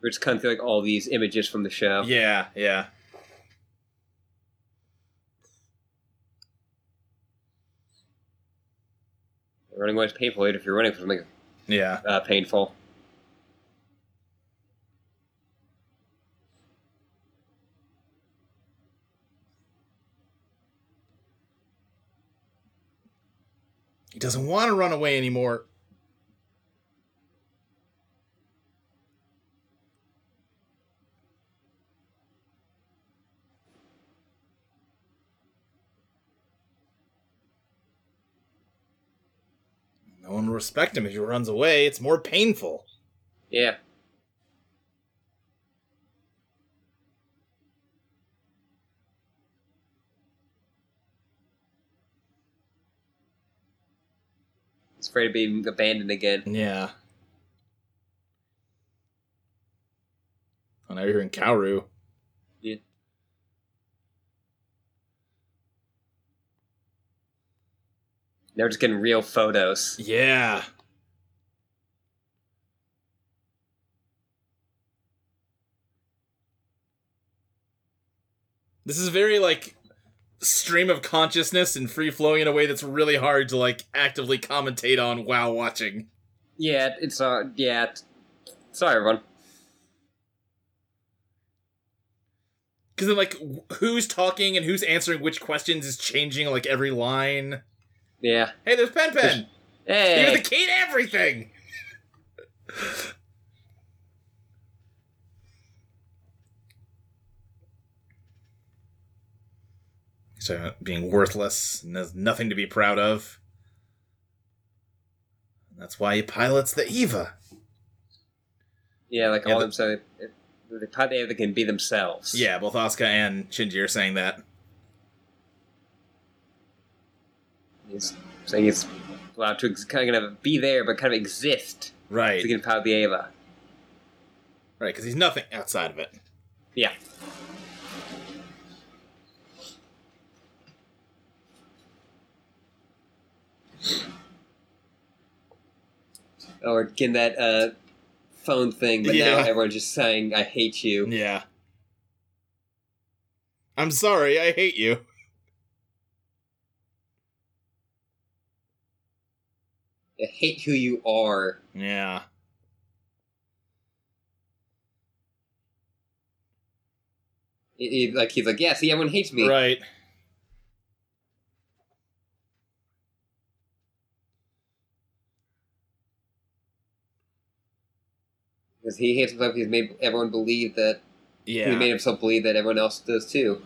we're just cutting through like all these images from the show. Yeah, yeah. Running away is painful if you're running from something Yeah. uh, painful. He doesn't want to run away anymore. Respect him if he runs away. It's more painful. Yeah. He's afraid of being abandoned again. Yeah. Oh, now you're hearing Kaoru. Yeah. They're just getting real photos. Yeah. This is very like stream of consciousness and free flowing in a way that's really hard to like actively commentate on while watching. Yeah, it's uh, yeah. It's, sorry, everyone. Because then, like, wh- who's talking and who's answering which questions is changing like every line. Yeah. Hey, there's Pen Pen. You're Hey. the key to everything. He's talking about being worthless and there's nothing to be proud of. That's why he pilots the Eva. Yeah, like Yeah, all the- them so it- the part they they can be themselves. Yeah, both Asuka and Shinji are saying that. He's saying he's allowed to ex- kind of be there, but kind of exist Right. to get power the Eva. Right, because he's nothing outside of it. Yeah. Or getting that uh, phone thing, but now everyone's just saying, I hate you. Yeah. I'm sorry, I hate you. Hate who you are. Yeah. He- he- like he's like, yeah, see, everyone hates me. Right. Because he hates himself. He's made everyone believe that. Yeah. He made himself believe that everyone else does too.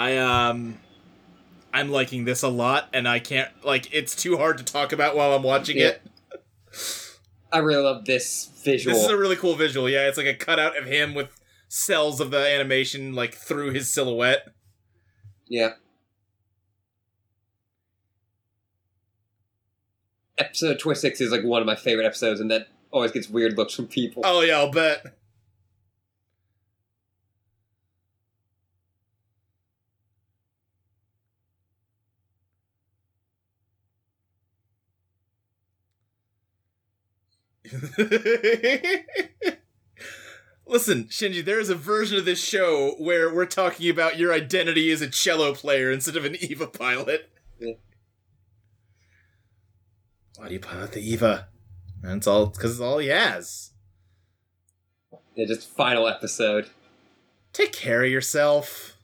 I um I'm liking this a lot and I can't like it's too hard to talk about while I'm watching Yeah. it. I really love this visual. This is a really cool visual. Yeah, it's like a cutout of him with cells of the animation like through his silhouette. yeah. Episode 26 is like one of my favorite episodes, and that always gets weird looks from people. Oh yeah, I'll bet. <laughs> Listen, Shinji, there is a version of this show where we're talking about your identity as a cello player instead of an Eva pilot. Yeah. Why do you pilot the Eva? That's all because it's all he has. Yeah, just final episode. Take care of yourself.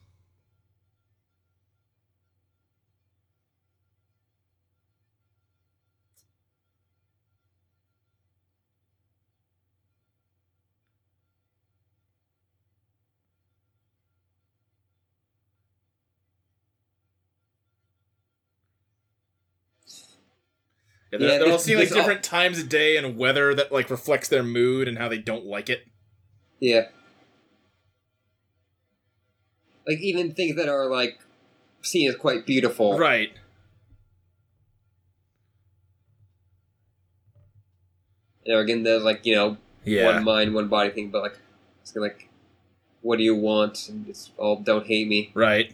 Yeah, they're, Yeah, they're all seeing like this all- different times of day and weather that like reflects their mood and how they don't like it. Yeah. Like even things that are like seen as quite beautiful. Right. You know, again, there's like you know Yeah. one mind, one body thing, but like it's like, what do you want? And it's all don't hate me. Right.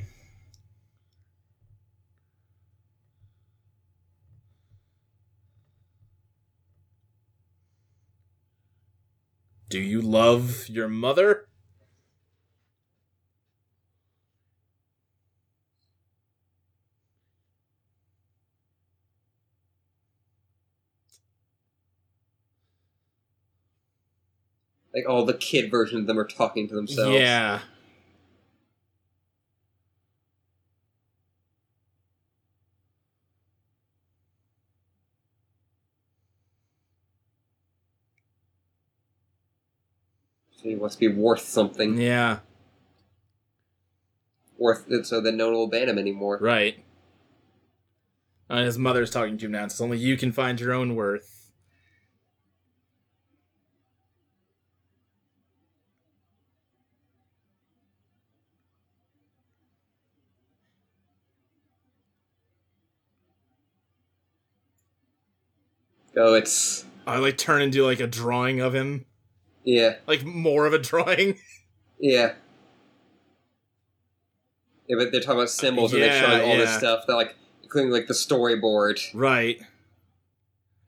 Do you love your mother? Like all the kid versions of them are talking to themselves. Yeah. So he wants to be worth something. Yeah. Worth it so that no one will ban him anymore. Right. And his mother's talking to him now. It's only you can find your own worth. Oh, it's I like turn into like a drawing of him, yeah, like more of a drawing. <laughs> yeah. Yeah, but they're talking about symbols and they're showing all this yeah. stuff that like including like the storyboard. right.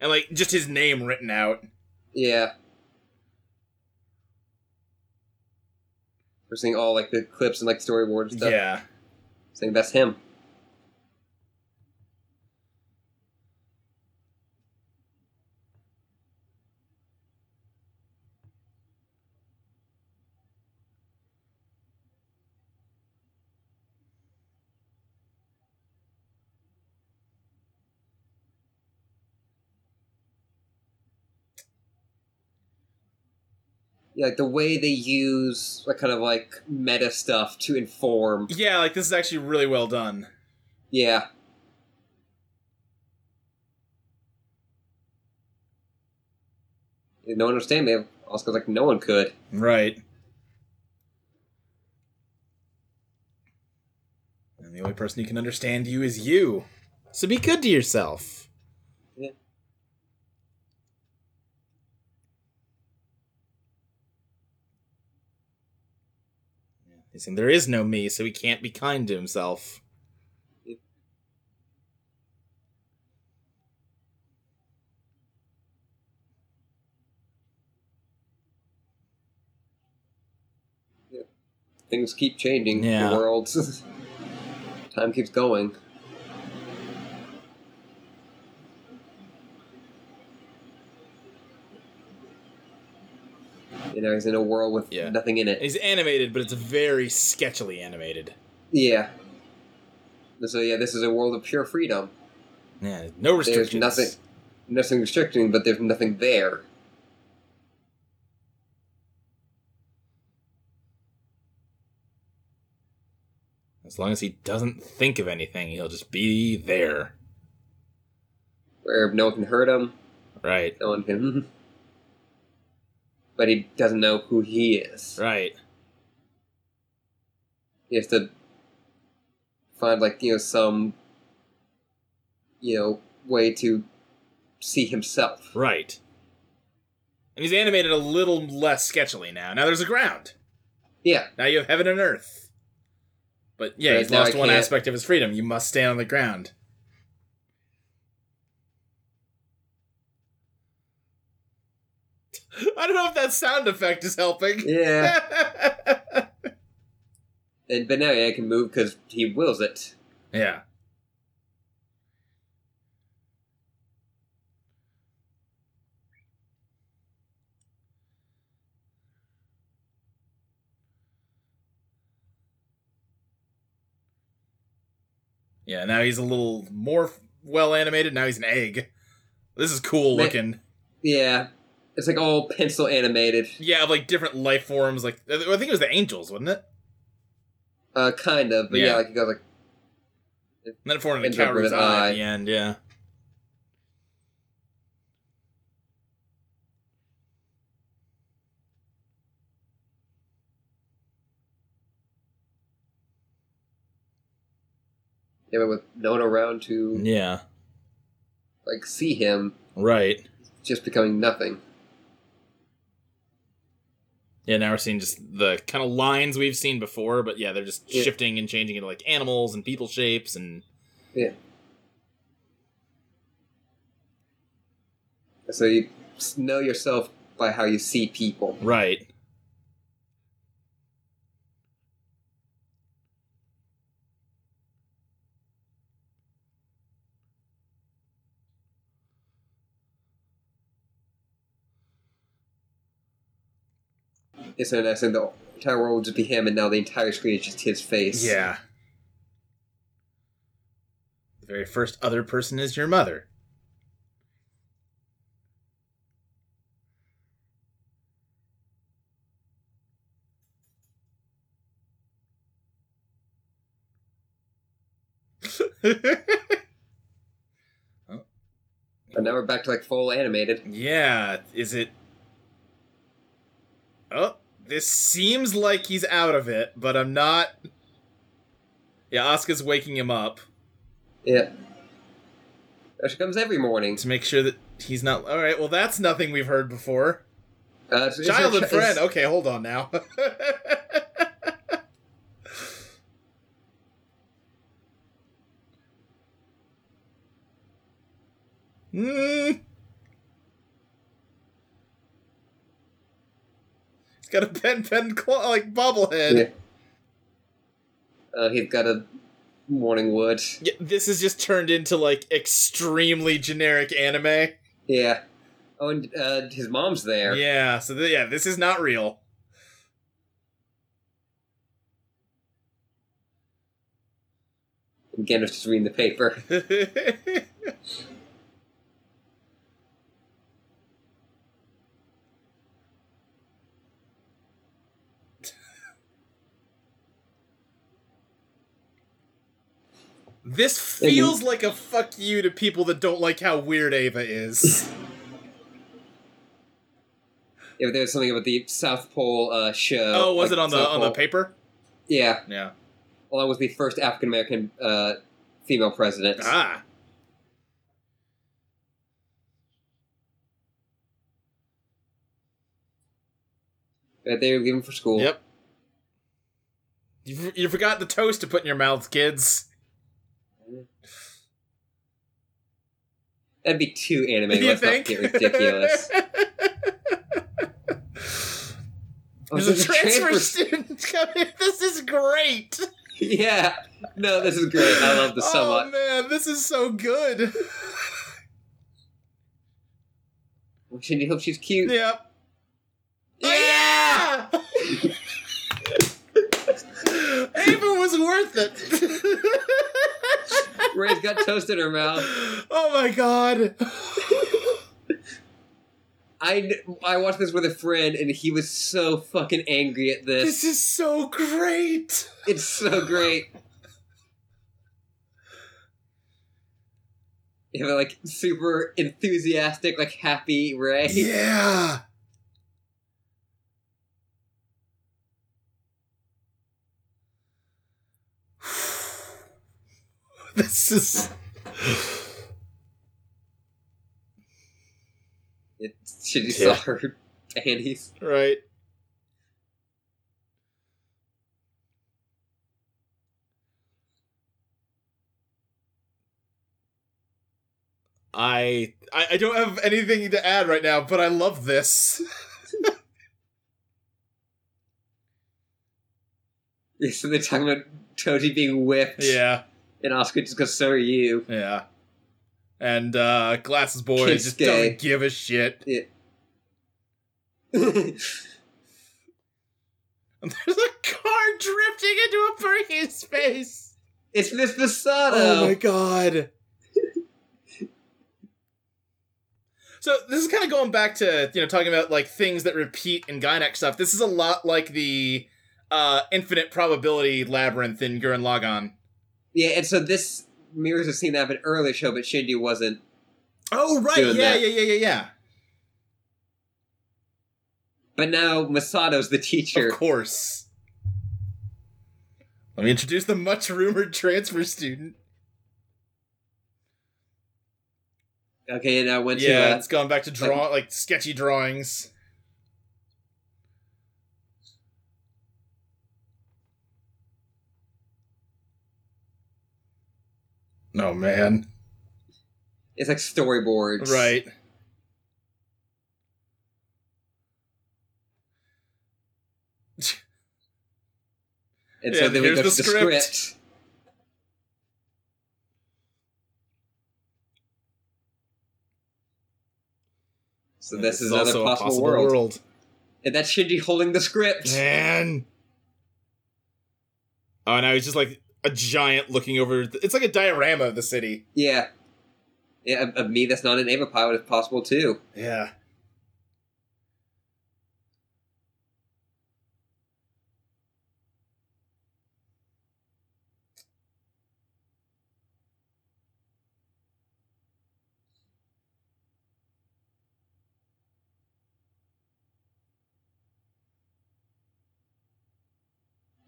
And like just his name written out. Yeah. We're seeing all like the clips and like storyboard and stuff. Yeah. Saying that's him. Like the way they use like kind of like meta stuff to inform. Yeah, like this is actually really well done. Yeah. No one understand me. Also, like no one could. Right. And the only person who can understand you is you. So be good to yourself. Yeah. He's saying there is no me, so he can't be kind to himself. Things keep changing. Yeah. The world. <laughs> Time keeps going. Know, he's in a world with Yeah. nothing in it. He's animated, but it's very sketchily animated. Yeah. So yeah, this is a world of pure freedom. Yeah, no There's restrictions. nothing, nothing restricting, but there's nothing there. As long as he doesn't think of anything, he'll just be there. Where no one can hurt him, Right. no one can. <laughs> Hmm, But he doesn't know who he is. Right. He has to find like you know some, you know, way to see himself. Right. And he's animated a little less sketchily now. Now there's a ground. Yeah, Now you have heaven and earth. But yeah, Right, he's lost I one can't- aspect of his freedom. You must stand on the ground. <laughs> I don't know if that sound effect is helping. Yeah. <laughs> and but now yeah, can move because he wills it. yeah. Yeah, now he's a little more well animated. Now he's an egg. This is cool Man- looking. Yeah. It's like all pencil animated. Yeah, like different life forms. Like I think it was the angels, wasn't it? Uh kind of, but yeah, Yeah. like he goes like And then it formed a Ends coward's eye eye. at the end. Yeah. yeah, but with no one around to Yeah. like see him, Right. just becoming nothing. Yeah, now we're seeing just the kind of lines we've seen before, but yeah, they're just Yeah. shifting and changing into like animals and people shapes and Yeah. So you know yourself by how you see people. right. It's so nice, and the entire world will just be him, and now the entire screen is just his face. Yeah. The very first other person is your mother. <laughs> Oh. And now we're back to like full animated. yeah, is it Oh, this seems like he's out of it, but I'm not Yeah, Asuka's waking him up Yeah. She comes every morning. to make sure that he's not All right, well that's nothing we've heard before. Uh, it's- it's her Childhood chi- friend. it's- Okay, hold on now. <laughs> Hmm. Got a pen pen claw like bobblehead. Yeah. Uh, he's got a morning wood. Yeah, this has just turned into like extremely generic anime. Yeah. Oh, and uh, his mom's there. Yeah, so th- yeah, this is not real. And Gendo's just reading the paper. <laughs> this feels like a fuck you to people that don't like how weird Eva is. If there's something about the South Pole uh, show. oh, was like it on the South on the paper? Yeah, Yeah. along with the first African American uh, female president. Ah. Right there, leaving for school. Yep. You, you forgot the toast to put in your mouths, kids. That'd be too animated. you Let's think? not get ridiculous. Oh, <laughs> There's a there's transfer student <laughs> coming. This is great. yeah. No, this is great. I love this so oh much. man, this is so good. She hope she's cute. yep. Yeah! Oh, yeah! <laughs> Eva was worth it. Rei's got toast in her mouth. <laughs> oh my god. <laughs> I, I watched this with a friend, and he was so fucking angry at this. This is so great. It's so great. <laughs> You have a, like super enthusiastic, like happy Ray. Yeah. <laughs> this is It, she just Yeah. saw her panties. right. I, I I don't have anything to add right now, but I love this. So they're talking about Toji being whipped. yeah, And Asuka just goes, so are you. yeah. And uh Glasses Boy just Kensuke. doesn't give a shit. And <laughs> <laughs> there's a car drifting into a parking space. It's Miss Misato. Oh my god. so this is kind of going back to, you know, talking about like things that repeat in Gainax stuff. This is a lot like the uh infinite probability labyrinth in Gurren Lagann. Yeah, and so this mirrors a scene that happened earlier show, but Shinji wasn't. Oh right, yeah, that. yeah, yeah, yeah, yeah. But now Misato's the teacher. Of course. Let me introduce the much rumored transfer student. Okay, and I went yeah, to. Uh, it's gone back to draw like sketchy drawings. Oh man. it's like storyboards. Right. And so then we go the to the script. script. So this is another a possible, world. world. And that's Shinji holding the script. Man. Oh, now he's just like a giant looking over. It's like a diorama of the city. Yeah. Yeah, of- of me that's not an Eva pilot if possible too. Yeah.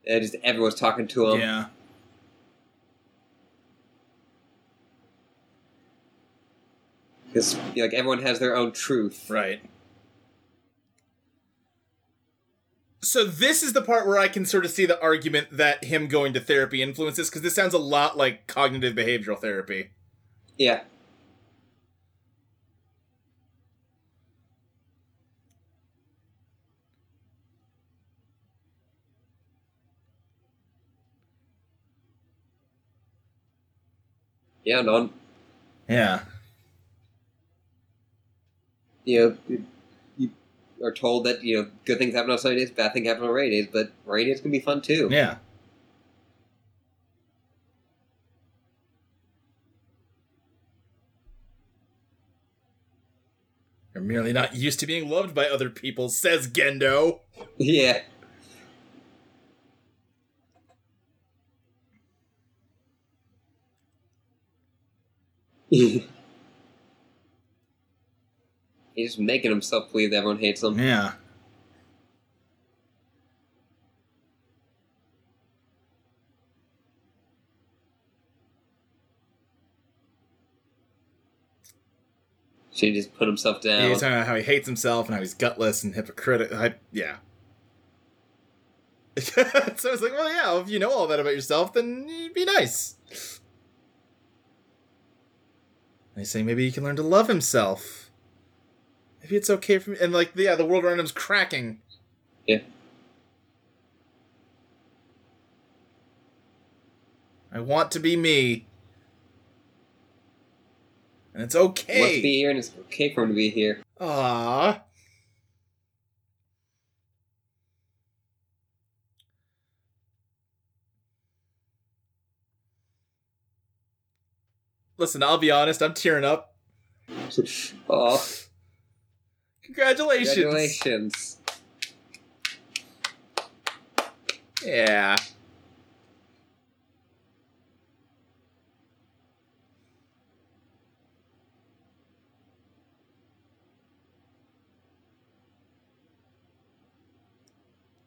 And just everyone's talking to him. yeah. Because like everyone has their own truth. Right. So this is the part where I can sort of see the argument that him going to therapy influences because this sounds a lot like cognitive behavioral therapy. Yeah. Yeah, on Yeah. You know you- are told that you know good things happen on sunny days, bad things happen on rainy days, but rainy days can be fun too. Yeah. You're merely not used to being loved by other people, says Gendo. Yeah. <laughs> He's just making himself believe that everyone hates him. Yeah. Should just put himself down. He's talking about how he hates himself and how he's gutless and hypocritical. I, yeah. <laughs> so it's like, well, yeah, if you know all that about yourself, then you'd be nice. And he's saying maybe he can learn to love himself. Maybe it's okay for me. And like, yeah, the world around him's cracking. Yeah. I want to be me. And it's wants to be okay. here, and it's okay for him to be here. Ah. Listen, I'll be honest, I'm tearing up. <laughs> Oh, Congratulations. congratulations! Yeah.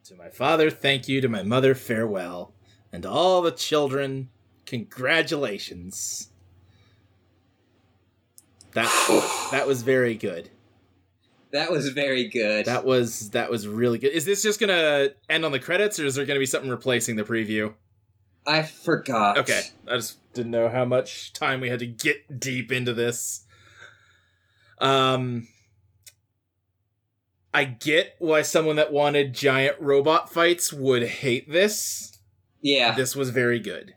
To my father, thank you. To my mother, farewell. And to all the children, congratulations. That that was very good. That was very good. That was that was really good. Is this just gonna end on the credits, or is there gonna be something replacing the preview? I forgot. Okay, I just didn't know how much time we had to get deep into this. Um, I get why someone that wanted giant robot fights would hate this. Yeah. This was very good.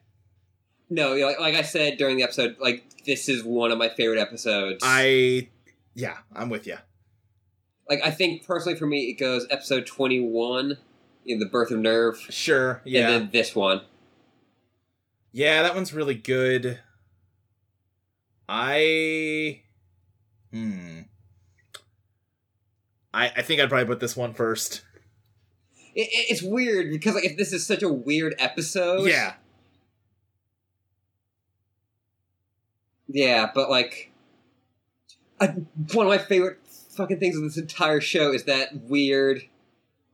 No, like, like I said during the episode, like this is one of my favorite episodes. I, yeah, I'm with you. Like. I think personally for me, it goes episode twenty one, in the birth of NERV, Sure, yeah, and then this one. yeah, that one's really good. I, hmm, I I think I'd probably put this one first. It, it- it's weird because like if this is such a weird episode, Yeah, yeah, but like, I, one of my favorite fucking things of this entire show is that weird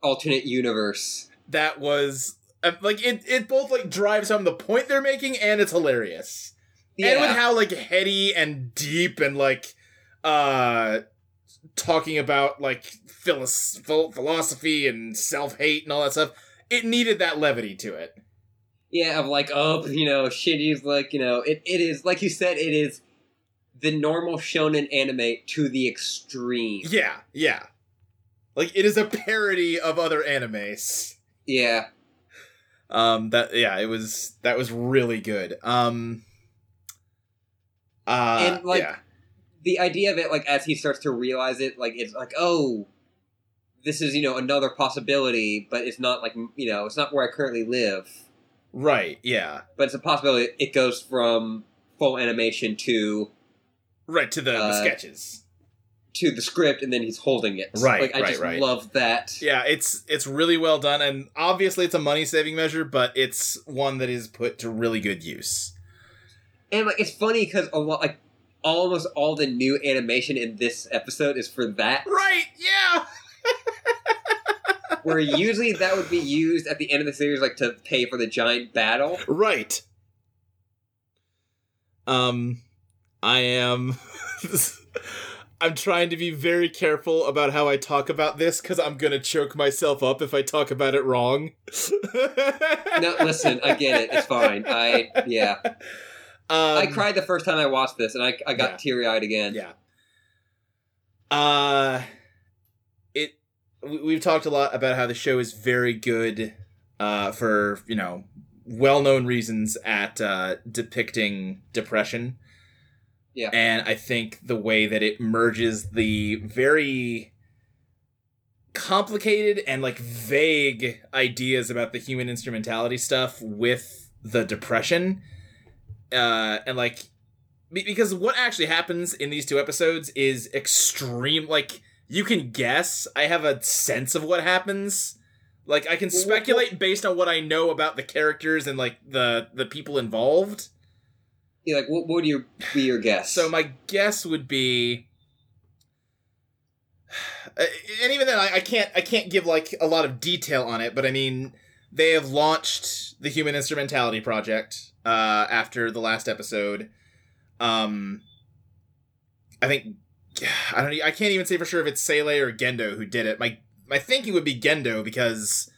alternate universe. that was uh, like it. It both like drives home the point they're making, and it's hilarious. and with how like heady and deep and like uh talking about like philos- philosophy and self-hate and all that stuff it needed that levity to it yeah, of like, oh, you know, Shinji's like, you know, it, it is like you said, it is the normal shonen anime to the extreme. yeah yeah. Like it is a parody of other animes. Yeah, um that yeah it was that was really good. Um uh And, like, yeah. the idea of it, like as he starts to realize it, like it's like, oh, this is you know another possibility, but it's not like you know, it's not where I currently live, right yeah. But it's a possibility. It goes from full animation to right to the, the Uh, sketches to the script, and then he's holding it. Right, Like I right, just right. love that. Yeah, it's it's really well done, and obviously it's a money saving measure, but it's one that is put to really good use. And like it's funny because a lot like almost all the new animation in this episode is for that. Right? Yeah. <laughs> Where usually that would be used at the end of the series, like to pay for the giant battle. Right. Um, I am. <laughs> I'm trying to be very careful about how I talk about this because I'm gonna choke myself up if I talk about it wrong. <laughs> No, listen, I get it. It's fine. I yeah, Um, I cried the first time I watched this, and I I got yeah. teary eyed again. Yeah. Uh it we- we've talked a lot about how the show is very good uh for, you know, well-known reasons at uh depicting depression. Yeah. And I think the way that it merges the very complicated and like vague ideas about the human instrumentality stuff with the depression uh and like because what actually happens in these two episodes is extreme like you can guess. I have a sense of what happens. Like i can speculate based on what i know about the characters and like the the people involved Yeah, like what, what would your be your guess? so my guess would be <sighs> Uh, and even then I, I can't i can't give like a lot of detail on it but i mean they have launched the human instrumentality project uh after the last episode. Um i think <sighs> i don't I can't even say for sure if it's SEELE or gendo who did it. My my thinking would be gendo because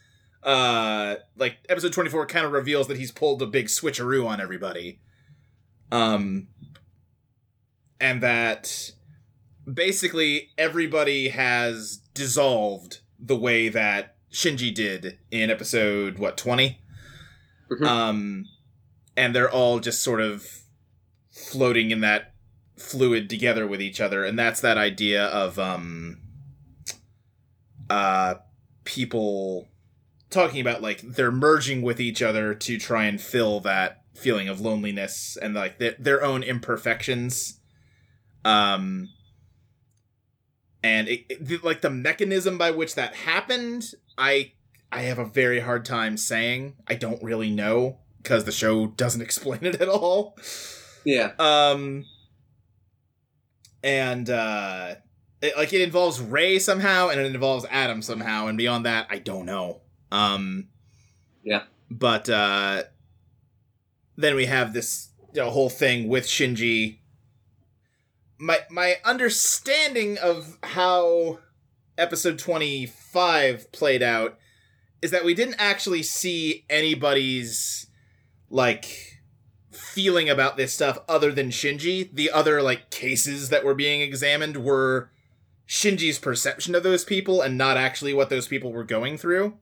uh like episode 24 kind of reveals that he's pulled a big switcheroo on everybody um and that basically everybody has dissolved the way that Shinji did in episode what 20 Mhm. um and they're all just sort of floating in that fluid together with each other and that's that idea of um uh people talking about like they're merging with each other to try and fill that feeling of loneliness and like their, their own imperfections. Um and it, it- like the mechanism by which that happened i i have a very hard time saying. I don't really know because the show doesn't <laughs> explain it at all. Yeah, um and uh it, like it involves Rei somehow and it involves adam somehow and beyond that i don't know. Um Yeah. but uh then we have this you know, whole thing with shinji my my understanding of how episode 25 played out is that we didn't actually see anybody's like feeling about this stuff other than Shinji. The other like cases that were being examined were Shinji's perception of those people and not actually what those people were going through.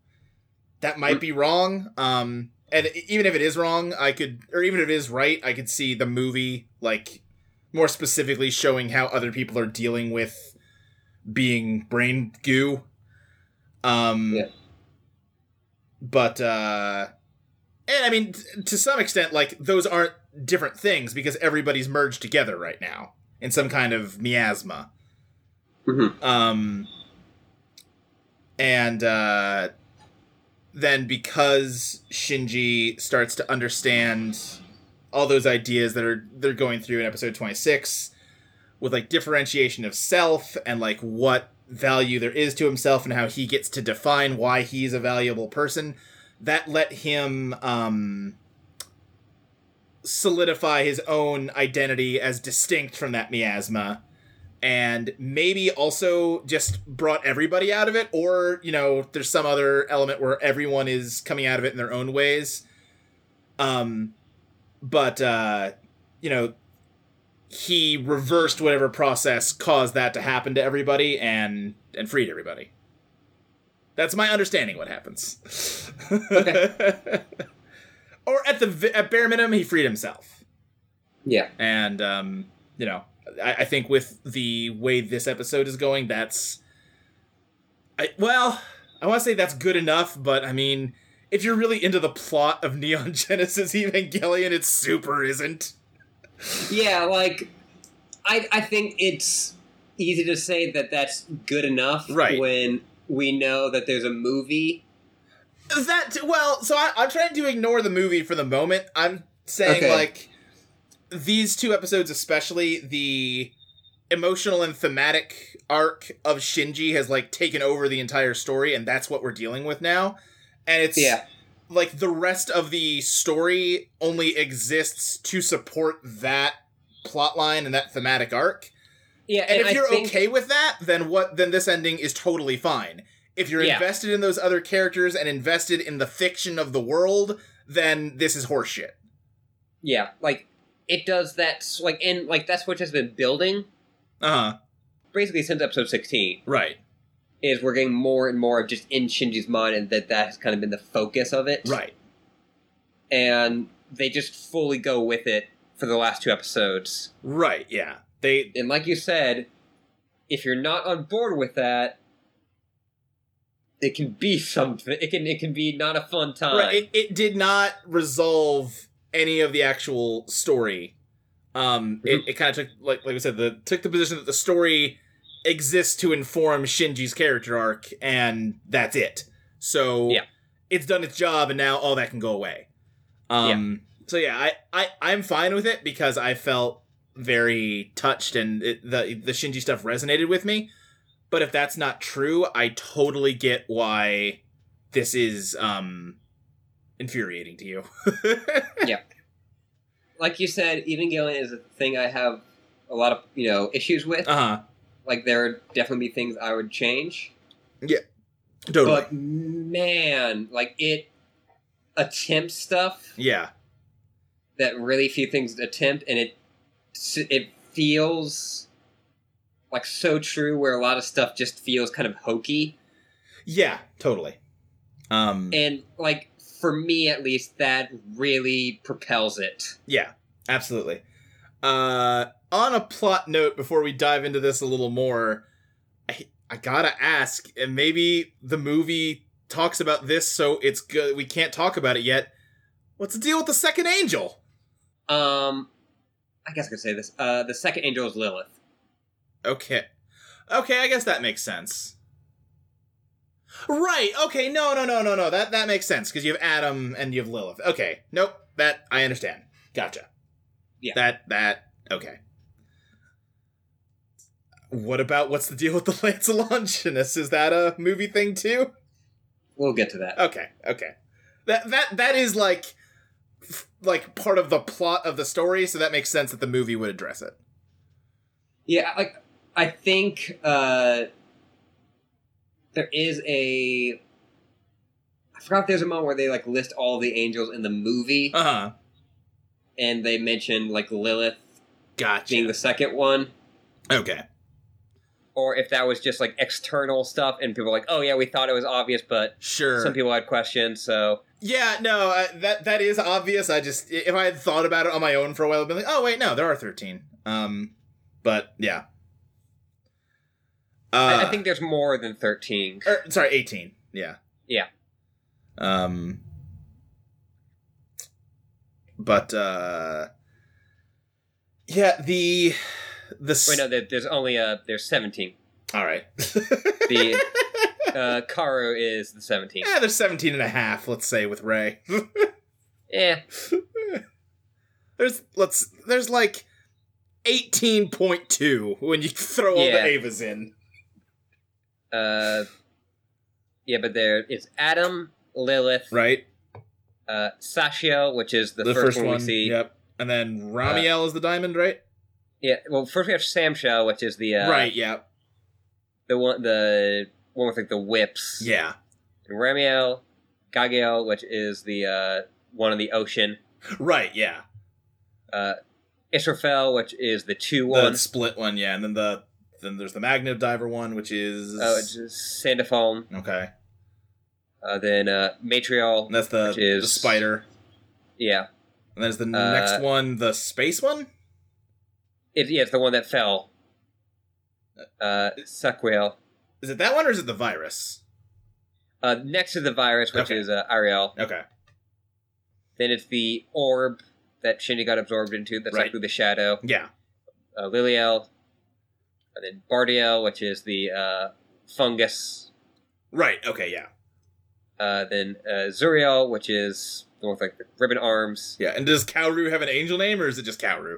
That might be wrong. Um and even if it is wrong, I could or even if it is right, I could see the movie like more specifically showing how other people are dealing with being brain goo. Um Yeah. but uh and I mean, t- to some extent, like those aren't different things because everybody's merged together right now in some kind of miasma. Mhm. Um, and uh, then because Shinji starts to understand all those ideas that are they're going through in episode twenty six, with like differentiation of self and like what value there is to himself and how he gets to define why he's a valuable person that let him um solidify his own identity as distinct from that miasma and maybe also just brought everybody out of it or you know there's some other element where everyone is coming out of it in their own ways um but uh you know he reversed whatever process caused that to happen to everybody and and freed everybody that's my understanding what happens Okay. <laughs> or at the at bare minimum he freed himself Yeah. and um, you know, I, I think with the way this episode is going, that's, I well, I want to say that's good enough, but I mean, if you're really into the plot of Neon <laughs> Genesis Evangelion, it super isn't. Yeah, like I I think it's easy to say that that's good enough Right. when we know that there's a movie. That well, so I, I'm trying to ignore the movie for the moment. I'm saying Okay. like these two episodes, especially the emotional and thematic arc of Shinji, has like taken over the entire story, and that's what we're dealing with now. And it's Yeah. like the rest of the story only exists to support that plot line and that thematic arc. Yeah, And, if I you're think- okay with that, then what then this ending is totally fine. If you're Yeah. invested in those other characters and invested in the fiction of the world, then this is horseshit. Yeah, like it does that like and like that's what has been building Uh-huh. basically since episode 16 Right. is we're getting more and more of just in Shinji's mind and that that has kind of been the focus of it. Right. And they just fully go with it for the last two episodes. Right, yeah. They And like you said, if you're not on board with that, it can be something. It can it can be not a fun time. right, it, it did not resolve any of the actual story. Um it, it kind of took like like I said, the took the position that the story exists to inform Shinji's character arc and that's it. So Yeah. it's done its job and now all that can go away. Um so yeah, I, I I'm fine with it because I felt very touched and it, the the Shinji stuff resonated with me. But if that's not true, I totally get why this is um infuriating to you. <laughs> Yeah. Like you said, Evangelion is a thing I have a lot of you know issues with. uh-huh. like there would definitely be things I would change. Yeah. Totally. But man, like it attempts stuff yeah. that really few things attempt, and it it feels like so true. Where a lot of stuff just feels kind of hokey, Yeah, totally. Um and like for me at least, that really propels it. yeah, absolutely. Uh on a plot note before we dive into this a little more, I I got to ask and maybe the movie talks about this so it's good we can't talk about it yet. What's the deal with the second angel? Um, I guess I could say this. Uh, the second angel is Lilith. Okay. Okay, I guess that makes sense. Right. Okay. No, no, no, no, no. That that makes sense because you have Adam and you have Lilith. Okay. Nope. That I understand. Gotcha. Yeah. That that okay. What about what's the deal with the <laughs> Lance Longinus? Is that a movie thing too? We'll get to that. Okay. Okay. That that that is like like part of the plot of the story, so that makes sense that the movie would address it. Yeah, like I think uh there is a I forgot if there's a moment where they like list all the angels in the movie, Uh huh. and they mentioned like Lilith Gotcha. being the second one, okay. or if that was just like external stuff, and people were like, "Oh yeah, we thought it was obvious," but Sure. some people had questions. So Yeah, no, uh, that that is obvious. I just if I had thought about it on my own for a while, I'd be like, oh wait, no, there are thirteen. Um, but yeah. Uh, I, I think there's more than thirteen. or, sorry, eighteen. Yeah. Yeah. Um. But uh. Yeah, the the Wait, no, there, there's only uh there's seventeen. all right. The- <laughs> Uh, Kaoru is the seventeen. yeah, there's 17 and a half, let's say, with Rei. <laughs> Yeah, There's let's there's like 18.2 when you throw all the Evas in. Uh, yeah, but there it's Adam, Lilith, Right? uh, Sachiel, which is the, first, one, we see. Yep. And then Ramiel is the diamond, right? Yeah, well, first we have Shamshel, which is the uh, right, yeah. the one the one with like the whips. Yeah. And Ramiel, Gaghiel, which is the uh, one in the ocean. Right, yeah. Uh, Israfel, which is the two The one. split one, yeah. And then the then there's the Magnet Diver one, which is Oh, it's just. Okay. Uh, then uh, Matarael. And that's the, is- the spider. Yeah, And then there's the Uh, next one, the space one? it, yeah, it's the one that fell. Uh, Sahaquiel. Is it that one or is it the virus? Uh, next to the virus, which Okay. is uh, Ireul. Okay. Then it's the orb that Shinji got absorbed into. That's Right. like through the shadow. Yeah. Uh, Leliel. And then Bardiel, which is the uh, fungus. Right, okay, yeah. Uh, then uh, Zeruel, which is the one with like the ribbon arms. Yeah. And does Kaoru have an angel name or is it just Kaoru?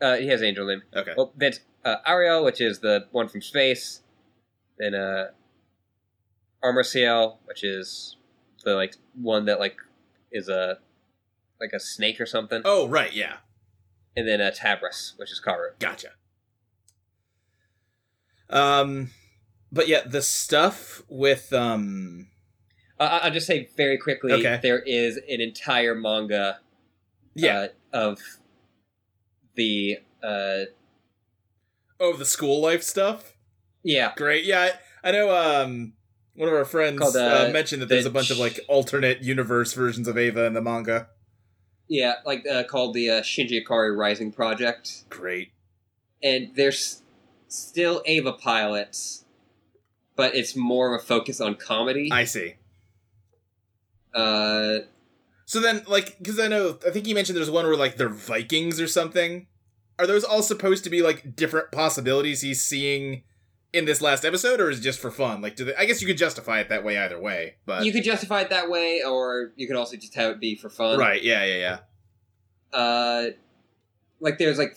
Uh, he has angel name. Okay. Well, then uh, Arael, which is the one from space. Then uh, Armisael, which is the like one that like is a like a snake or something. Oh, right, yeah. And then uh, Tabris, which is Kaoru. Gotcha. Um but yeah, the stuff with um Uh, I- I'll just say very quickly, Okay. there is an entire manga yeah, uh, of the uh, oh the school life stuff. yeah Great. Yeah, I, I know um one of our friends Called, uh, uh, mentioned that the there's a bunch of like alternate universe versions of Eva in the manga. yeah like uh, called the uh, Shinji Ikari Raising Project, Great. and there's still Eva pilots, but it's more of a focus on comedy. I see. uh, So then, like, because I know, I think you mentioned there's one where like they're Vikings or something. Are those all supposed to be like different possibilities he's seeing in this last episode, or is it just for fun? Like, do they? I guess you could justify it that way either way, but you could justify it that way, or you could also just have it be for fun. right? Yeah, yeah, yeah. Uh, like there's like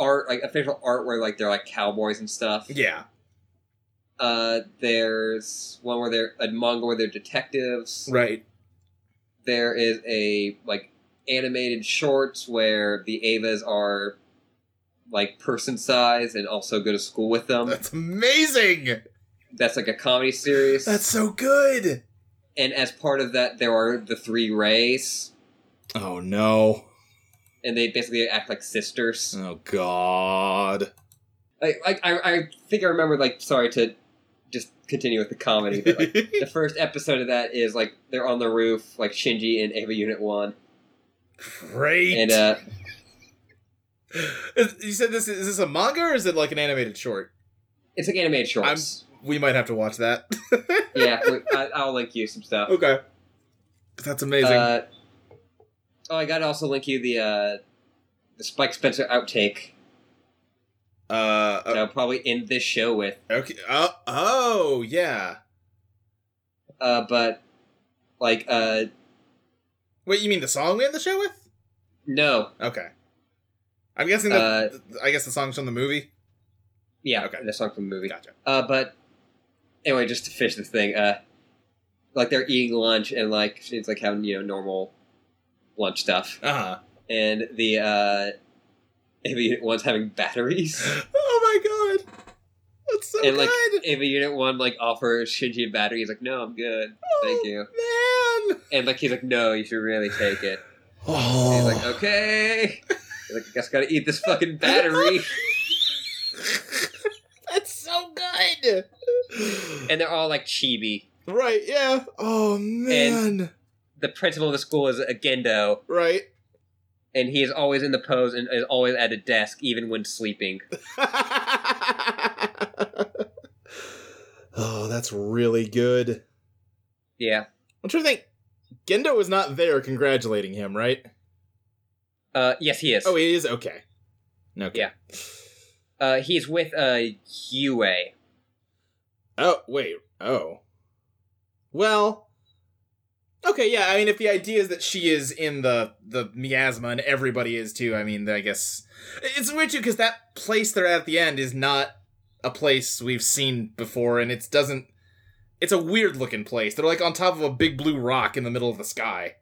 art, like official art where like they're like cowboys and stuff. Yeah. Uh, there's one where they're a manga where they're detectives. Right. There is a like animated shorts where the Evas are like person size and also go to school with them. That's amazing. That's like a comedy series. That's so good. and as part of that, there are the three Reis, Oh no. And they basically act like sisters. Oh god. Like, like I, I think I remember. Like, sorry to just continue with the comedy, but like, the <laughs> first episode of that is like they're on the roof, like Shinji and Eva Unit One, Great. and uh, you said this is this a manga or is it like an animated short? it's like animated shorts. We might have to watch that. yeah, <laughs> we- I, I'll link you some stuff. Okay. That's amazing. Uh, oh, I gotta also link you the uh, the Spike Spencer outtake. Uh, that I'll probably end this show with. okay. Oh, oh, yeah. Uh, but like, uh, Wait, you mean the song we end the show with? no, Okay. I'm guessing that. I guess the song's from the movie. yeah, Okay. the song from the movie. Gotcha. Uh, but anyway, just to finish this thing, uh, like they're eating lunch and like it's like having you know normal lunch stuff, Uh huh. and the uh, Eva Unit One's having batteries, <gasps> oh my god. That's so and like good. Eva Unit One like offers Shinji a battery. He's like, "No, I'm good, thank you." Oh, Man. And like he's like, "No, you should really take it." Oh. He's like, okay. He's like, I guess I gotta eat this fucking battery. <laughs> That's so good. and they're all like chibi. right, yeah. Oh man. The principal of the school is a Gendo, right. and he is always in the pose and is always at a desk, even when sleeping. <laughs> oh, that's really good. Yeah. I'm trying to think. Gendo is not there congratulating him, right? Uh, yes, he is. Oh, he is? Okay. No, okay. Yeah. Uh, he's with uh Yui. Oh, wait. Oh. Well. Okay, yeah, I mean, if the idea is that she is in the the miasma and everybody is too, I mean, I guess it's weird too because that place they're at at the end is not a place we've seen before, and it doesn't. It's a weird looking place. They're like on top of a big blue rock in the middle of the sky.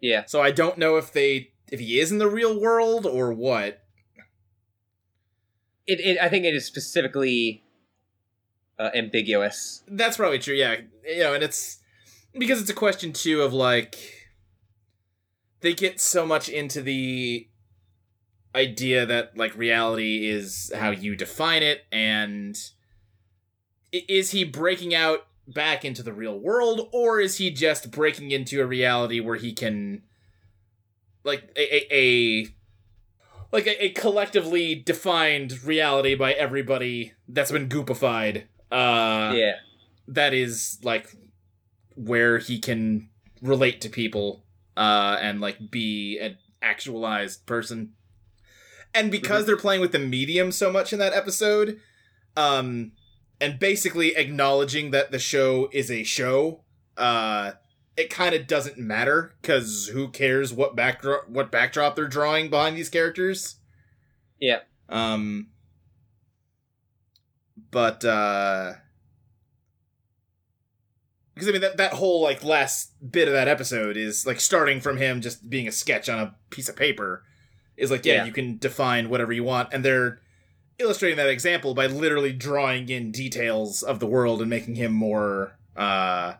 Yeah. So I don't know if they if he is in the real world or what. It, it I think it is specifically uh, ambiguous. That's probably true. Yeah, you know, and it's because it's a question too of like they get so much into the idea that like reality is how you define it, and is he breaking out back into the real world, or is he just breaking into a reality where he can like a a, a like a, a collectively defined reality by everybody that's been goopified uh yeah. that is like where he can relate to people uh and like be an actualized person. And because they're playing with the medium so much in that episode um and basically acknowledging that the show is a show uh it kind of doesn't matter because who cares what backdrop what backdrop they're drawing behind these characters? Yeah. um but uh because I mean that that whole like last bit of that episode is like starting from him just being a sketch on a piece of paper is like yeah, Yeah. you can define whatever you want and they're illustrating that example by literally drawing in details of the world and making him more uh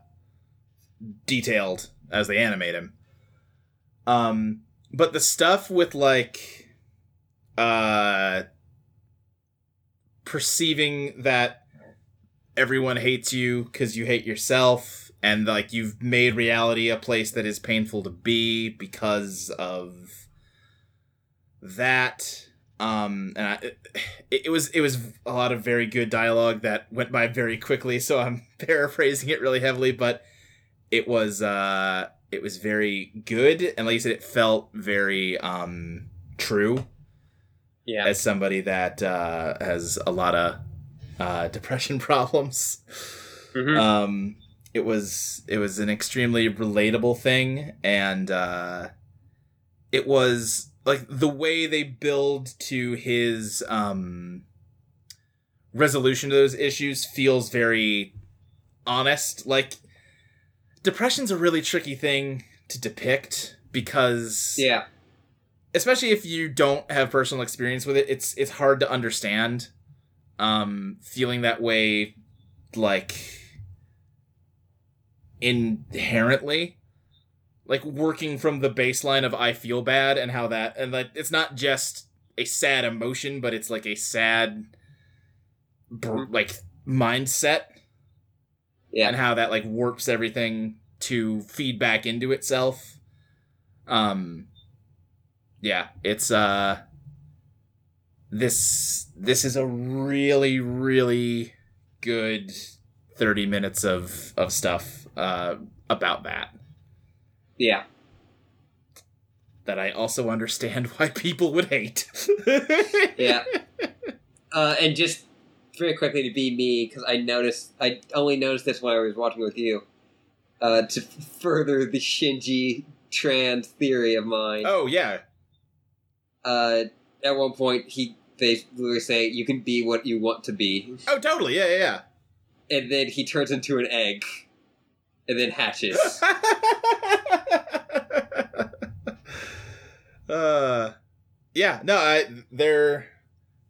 detailed as they animate him um but the stuff with like uh perceiving that everyone hates you because you hate yourself and like you've made reality a place that is painful to be because of that um and I, it, it was it was a lot of very good dialogue that went by very quickly so i'm <laughs> paraphrasing it really heavily but it was uh it was very good and like you said it felt very um true Yeah. as somebody that uh, has a lot of uh, <laughs> depression problems. Mhm. Um, it was it was an extremely relatable thing, and uh, it was like the way they build to his um, resolution to those issues feels very honest. Like depression's a really tricky thing to depict because yeah. especially if you don't have personal experience with it it's it's hard to understand um feeling that way like inherently. Like working from the baseline of i feel bad and how that and like it's not just a sad emotion but it's like a sad br- like mindset. Yeah. and how that like warps everything to feed back into itself. Um yeah it's uh this this is a really really good 30 minutes of of stuff uh about that Yeah. that i also understand <laughs> why people would hate <laughs> Yeah. <laughs> uh, and just very quickly to be me, because I noticed, I only noticed this when I was watching with you, uh, to further the Shinji trans theory of mine. oh yeah Uh, at one point, he they literally say, "You can be what you want to be," oh totally yeah yeah and then he turns into an egg, and then hatches. yeah <laughs> uh yeah no i they're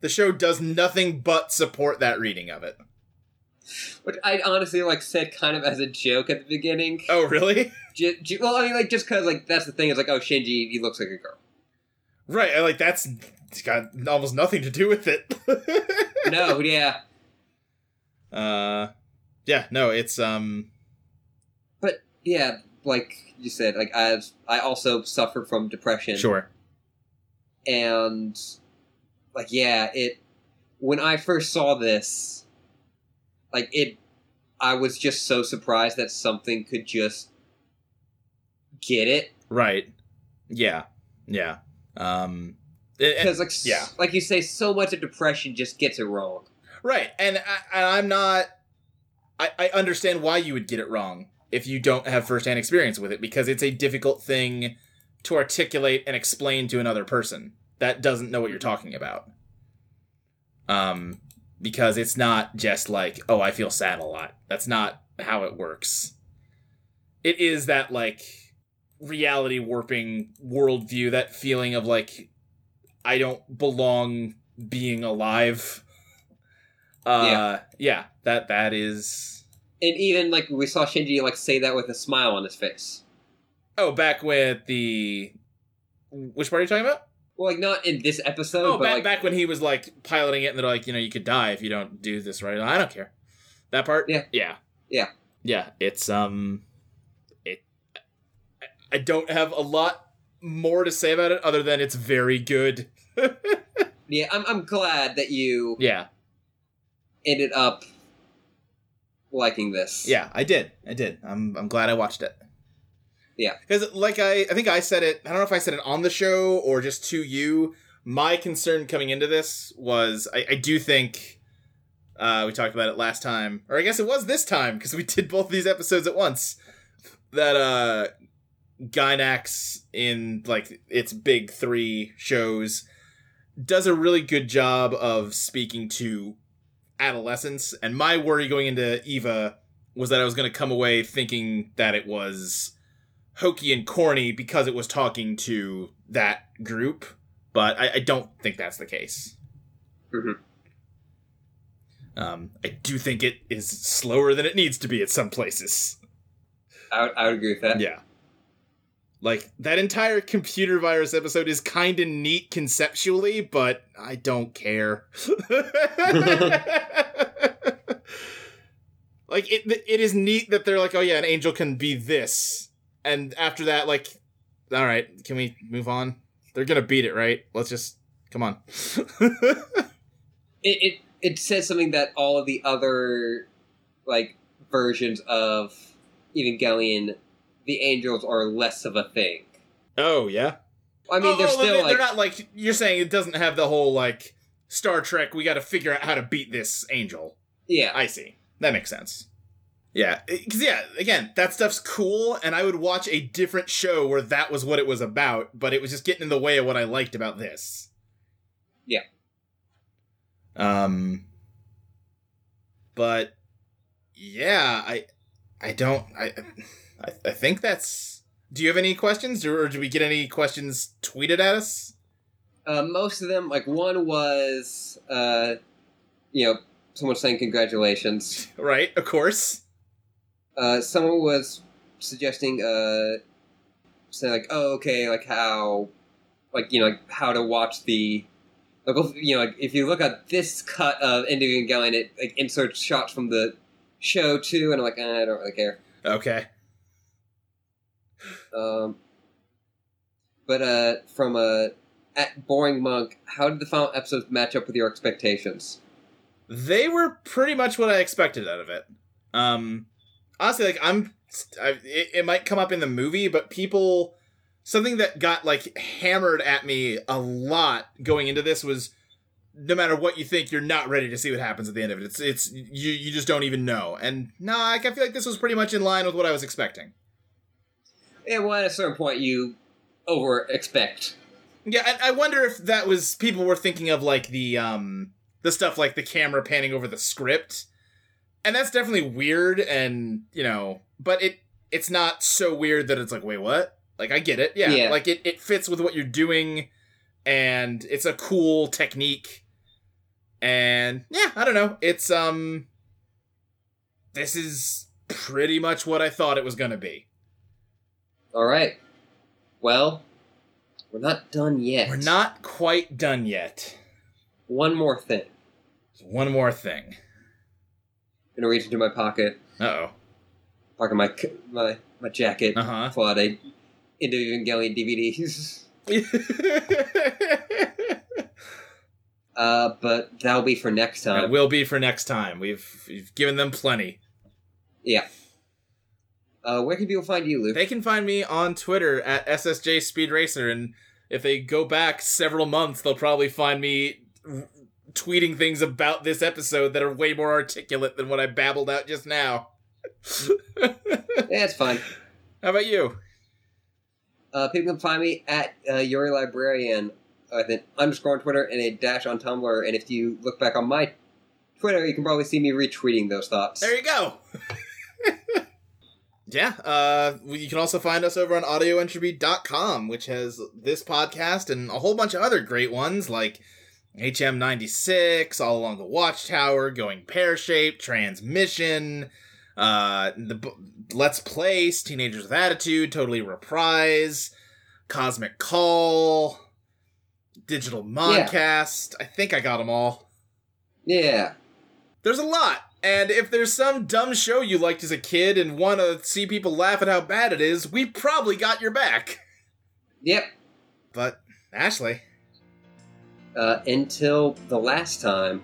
the show does nothing but support that reading of it Which I honestly like said kind of as a joke at the beginning. Oh, really? <laughs> Ju- ju- well, I mean, like just because like that's the thing is like, oh, Shinji, he looks like a girl. Right. I like that's it's got almost nothing to do with it. <laughs> No, yeah, Uh, yeah. No, it's um. but yeah, like you said, like I I also suffer from depression. Sure. and like yeah it when i first saw this like it i was just so surprised that something could just get it Right. Yeah. Yeah. Um. Because like yeah. yeah like you say so much of depression just gets it wrong Right, and, I, and I'm not. I, I understand why you would get it wrong if you don't have firsthand experience with it, because it's a difficult thing to articulate and explain to another person that doesn't know what you're talking about. Um, because it's not just like, oh, I feel sad a lot. That's not how it works. It is that like reality warping worldview, that feeling of like, I don't belong being alive. Uh, Yeah. yeah, that that is. and even like we saw shinji like say that with a smile on his face Oh, back with the which part are you talking about? well like not in this episode Oh, but back like back when he was like piloting it, and they're like, you know, you could die if you don't do this right. I don't care. That part. Yeah. Yeah. Yeah. Yeah. It's um, it. I don't have a lot more to say about it other than it's very good. <laughs> yeah I'm, I'm glad that you Yeah. ended up liking this Yeah, I did. I did. I'm I'm glad I watched it. Yeah. Because like I I think I said it, I don't know if I said it on the show or just to you. My concern coming into this was I, I do think uh we talked about it last time. Or I guess it was this time because we did both these episodes at once. That uh Gainax in like its big 3 shows does a really good job of speaking to adolescence and my worry going into Eva was that I was going to come away thinking that it was hokey and corny because it was talking to that group, but I, I don't think that's the case. Mhm. Um, I do think it is slower than it needs to be at some places. I, would, I would agree with that Yeah. Like, that entire computer virus episode is kind of neat conceptually, but I don't care. <laughs> like, it, it is neat that they're like, oh yeah, an angel can be this. And after that, like, alright, can we move on? They're gonna beat it, right? Let's just, come on. <laughs> it, it it says something that all of the other like versions of Evangelion, the angels are less of a thing. oh, yeah? I mean, Oh, they're oh, still they- like they're not like you're saying it doesn't have the whole like Star Trek. We got to figure out how to beat this angel. yeah, I see. That makes sense. Yeah, because yeah, again, that stuff's cool, and I would watch a different show where that was what it was about, but it was just getting in the way of what I liked about this. Yeah. Um. But yeah, I, I don't, I, I, I think that's. Do you have any questions, or, or do we get any questions tweeted at us? uh, most of them like one was uh, you know someone saying congratulations. <laughs> Right, of course. Uh, someone was suggesting uh, saying like oh okay like how like you know like how to watch the like if- you know like if you look at this cut of End of Evangelion it like inserts shots from the show too and I'm like eh, I don't really care. Okay. Um, but uh, from a at Boring Monk, how did the final episodes match up with your expectations? they were pretty much what I expected out of it. Um, honestly, like I'm, I, it, it might come up in the movie, but people, something that got like hammered at me a lot going into this was, no matter what you think, you're not ready to see what happens at the end of it. It's, it's you, you just don't even know. And no, I feel like this was pretty much in line with what I was expecting. Yeah, well, at a certain point, you over expect. Yeah, I, I wonder if that was people were thinking of like the um the stuff like the camera panning over the script, and that's definitely weird, and you know, but it it's not so weird that it's like wait what? Like I get it, yeah, Yeah. like it it fits with what you're doing, and it's a cool technique, and yeah, I don't know, it's um. this is pretty much what I thought it was going to be. All right. Well, we're not done yet. We're not quite done yet. One more thing. One more thing. I'm gonna reach into my pocket, Uh oh. pocket my my my jacket. Uh pull out a End of Evangelion DVDs. <laughs> Uh, but that'll be for next time. it will be for next time. We've we've given them plenty. Yeah. Uh, where can people find you, Luke? They can find me on Twitter at SSJ Speed Racer, and if they go back several months, they'll probably find me r- tweeting things about this episode that are way more articulate than what I babbled out just now. yeah, it's fine. <laughs> How about you? Uh, people can find me at uh, Yuri Librarian with an underscore on Twitter and a dash on Tumblr. And if you look back on my Twitter, you can probably see me retweeting those thoughts. There you go. <laughs> yeah, uh, you can also find us over on audioentropy.com, which has this podcast and a whole bunch of other great ones like HM96, All Along the Watchtower, Going Pear Shaped, Transmission, uh, the b- Let's Place, Teenagers with Attitude, Totally Reprise, Cosmic Call, Digital Modcast. I think I got them all. Yeah. There's a lot. And if there's some dumb show you liked as a kid and want to see people laugh at how bad it is, we probably got your back. Yep. But, Ashley, Uh, until the last time,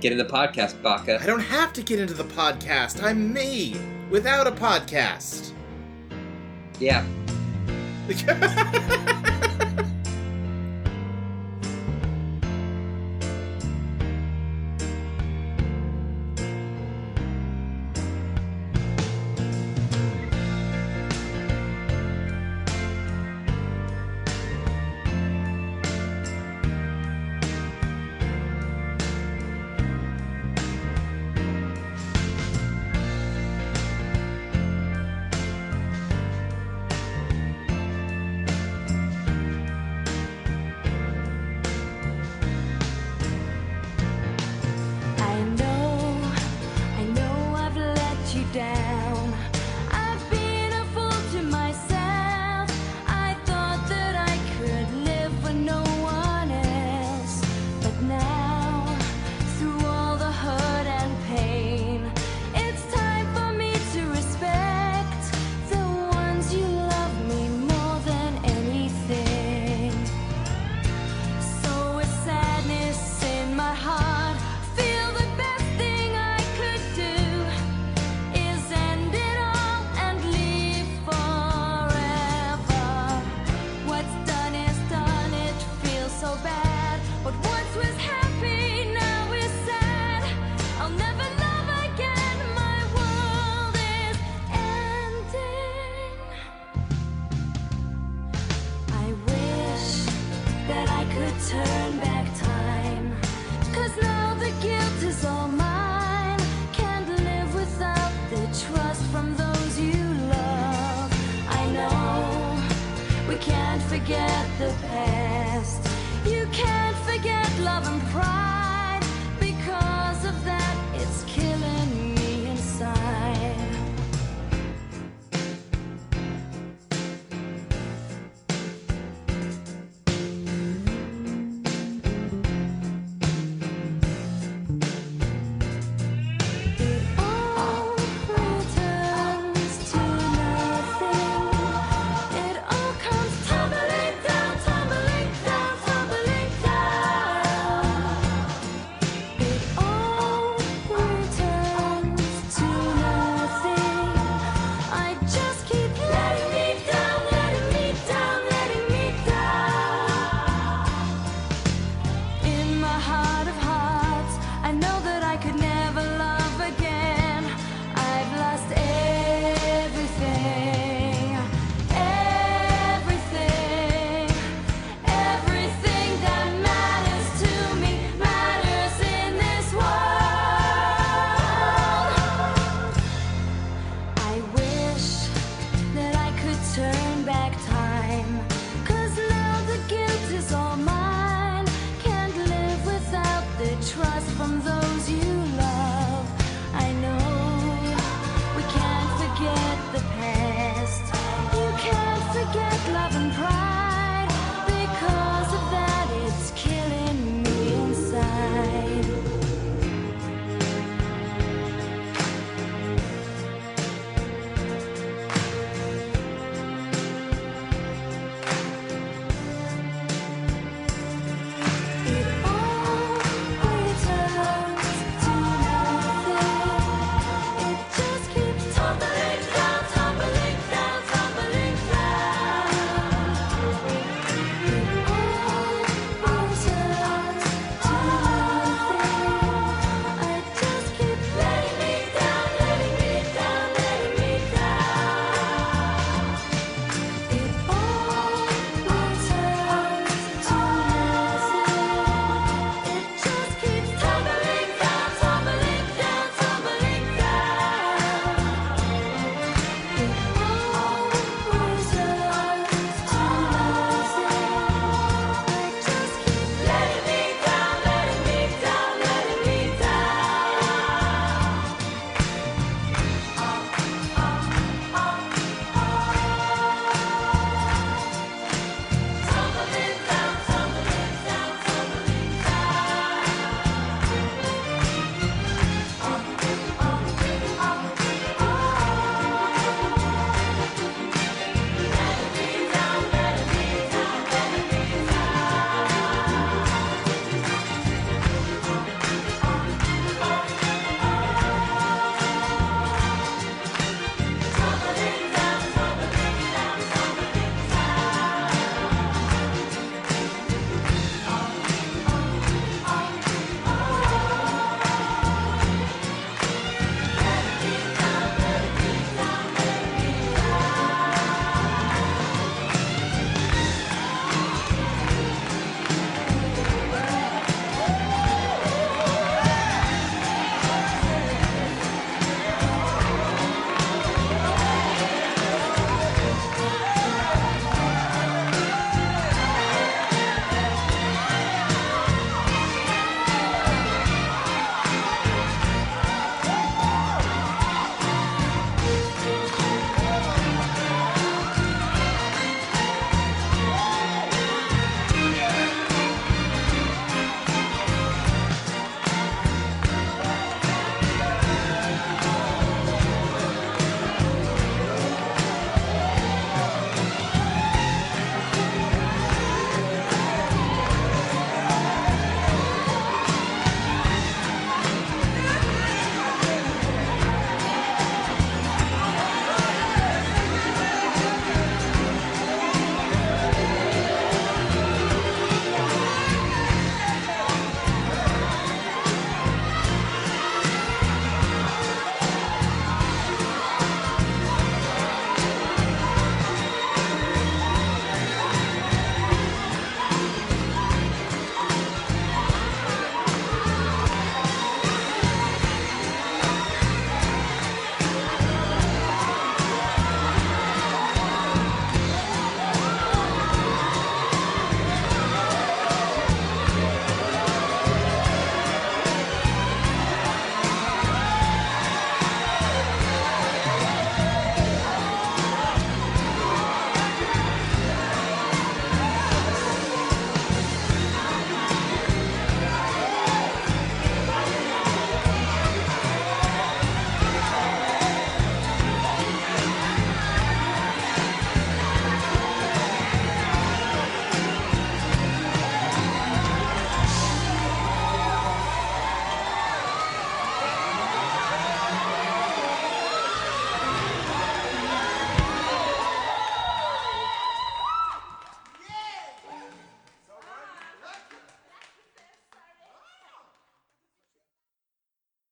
get in the podcast, Baka. I don't have to get into the podcast. I'm me without a podcast. Yeah. <laughs>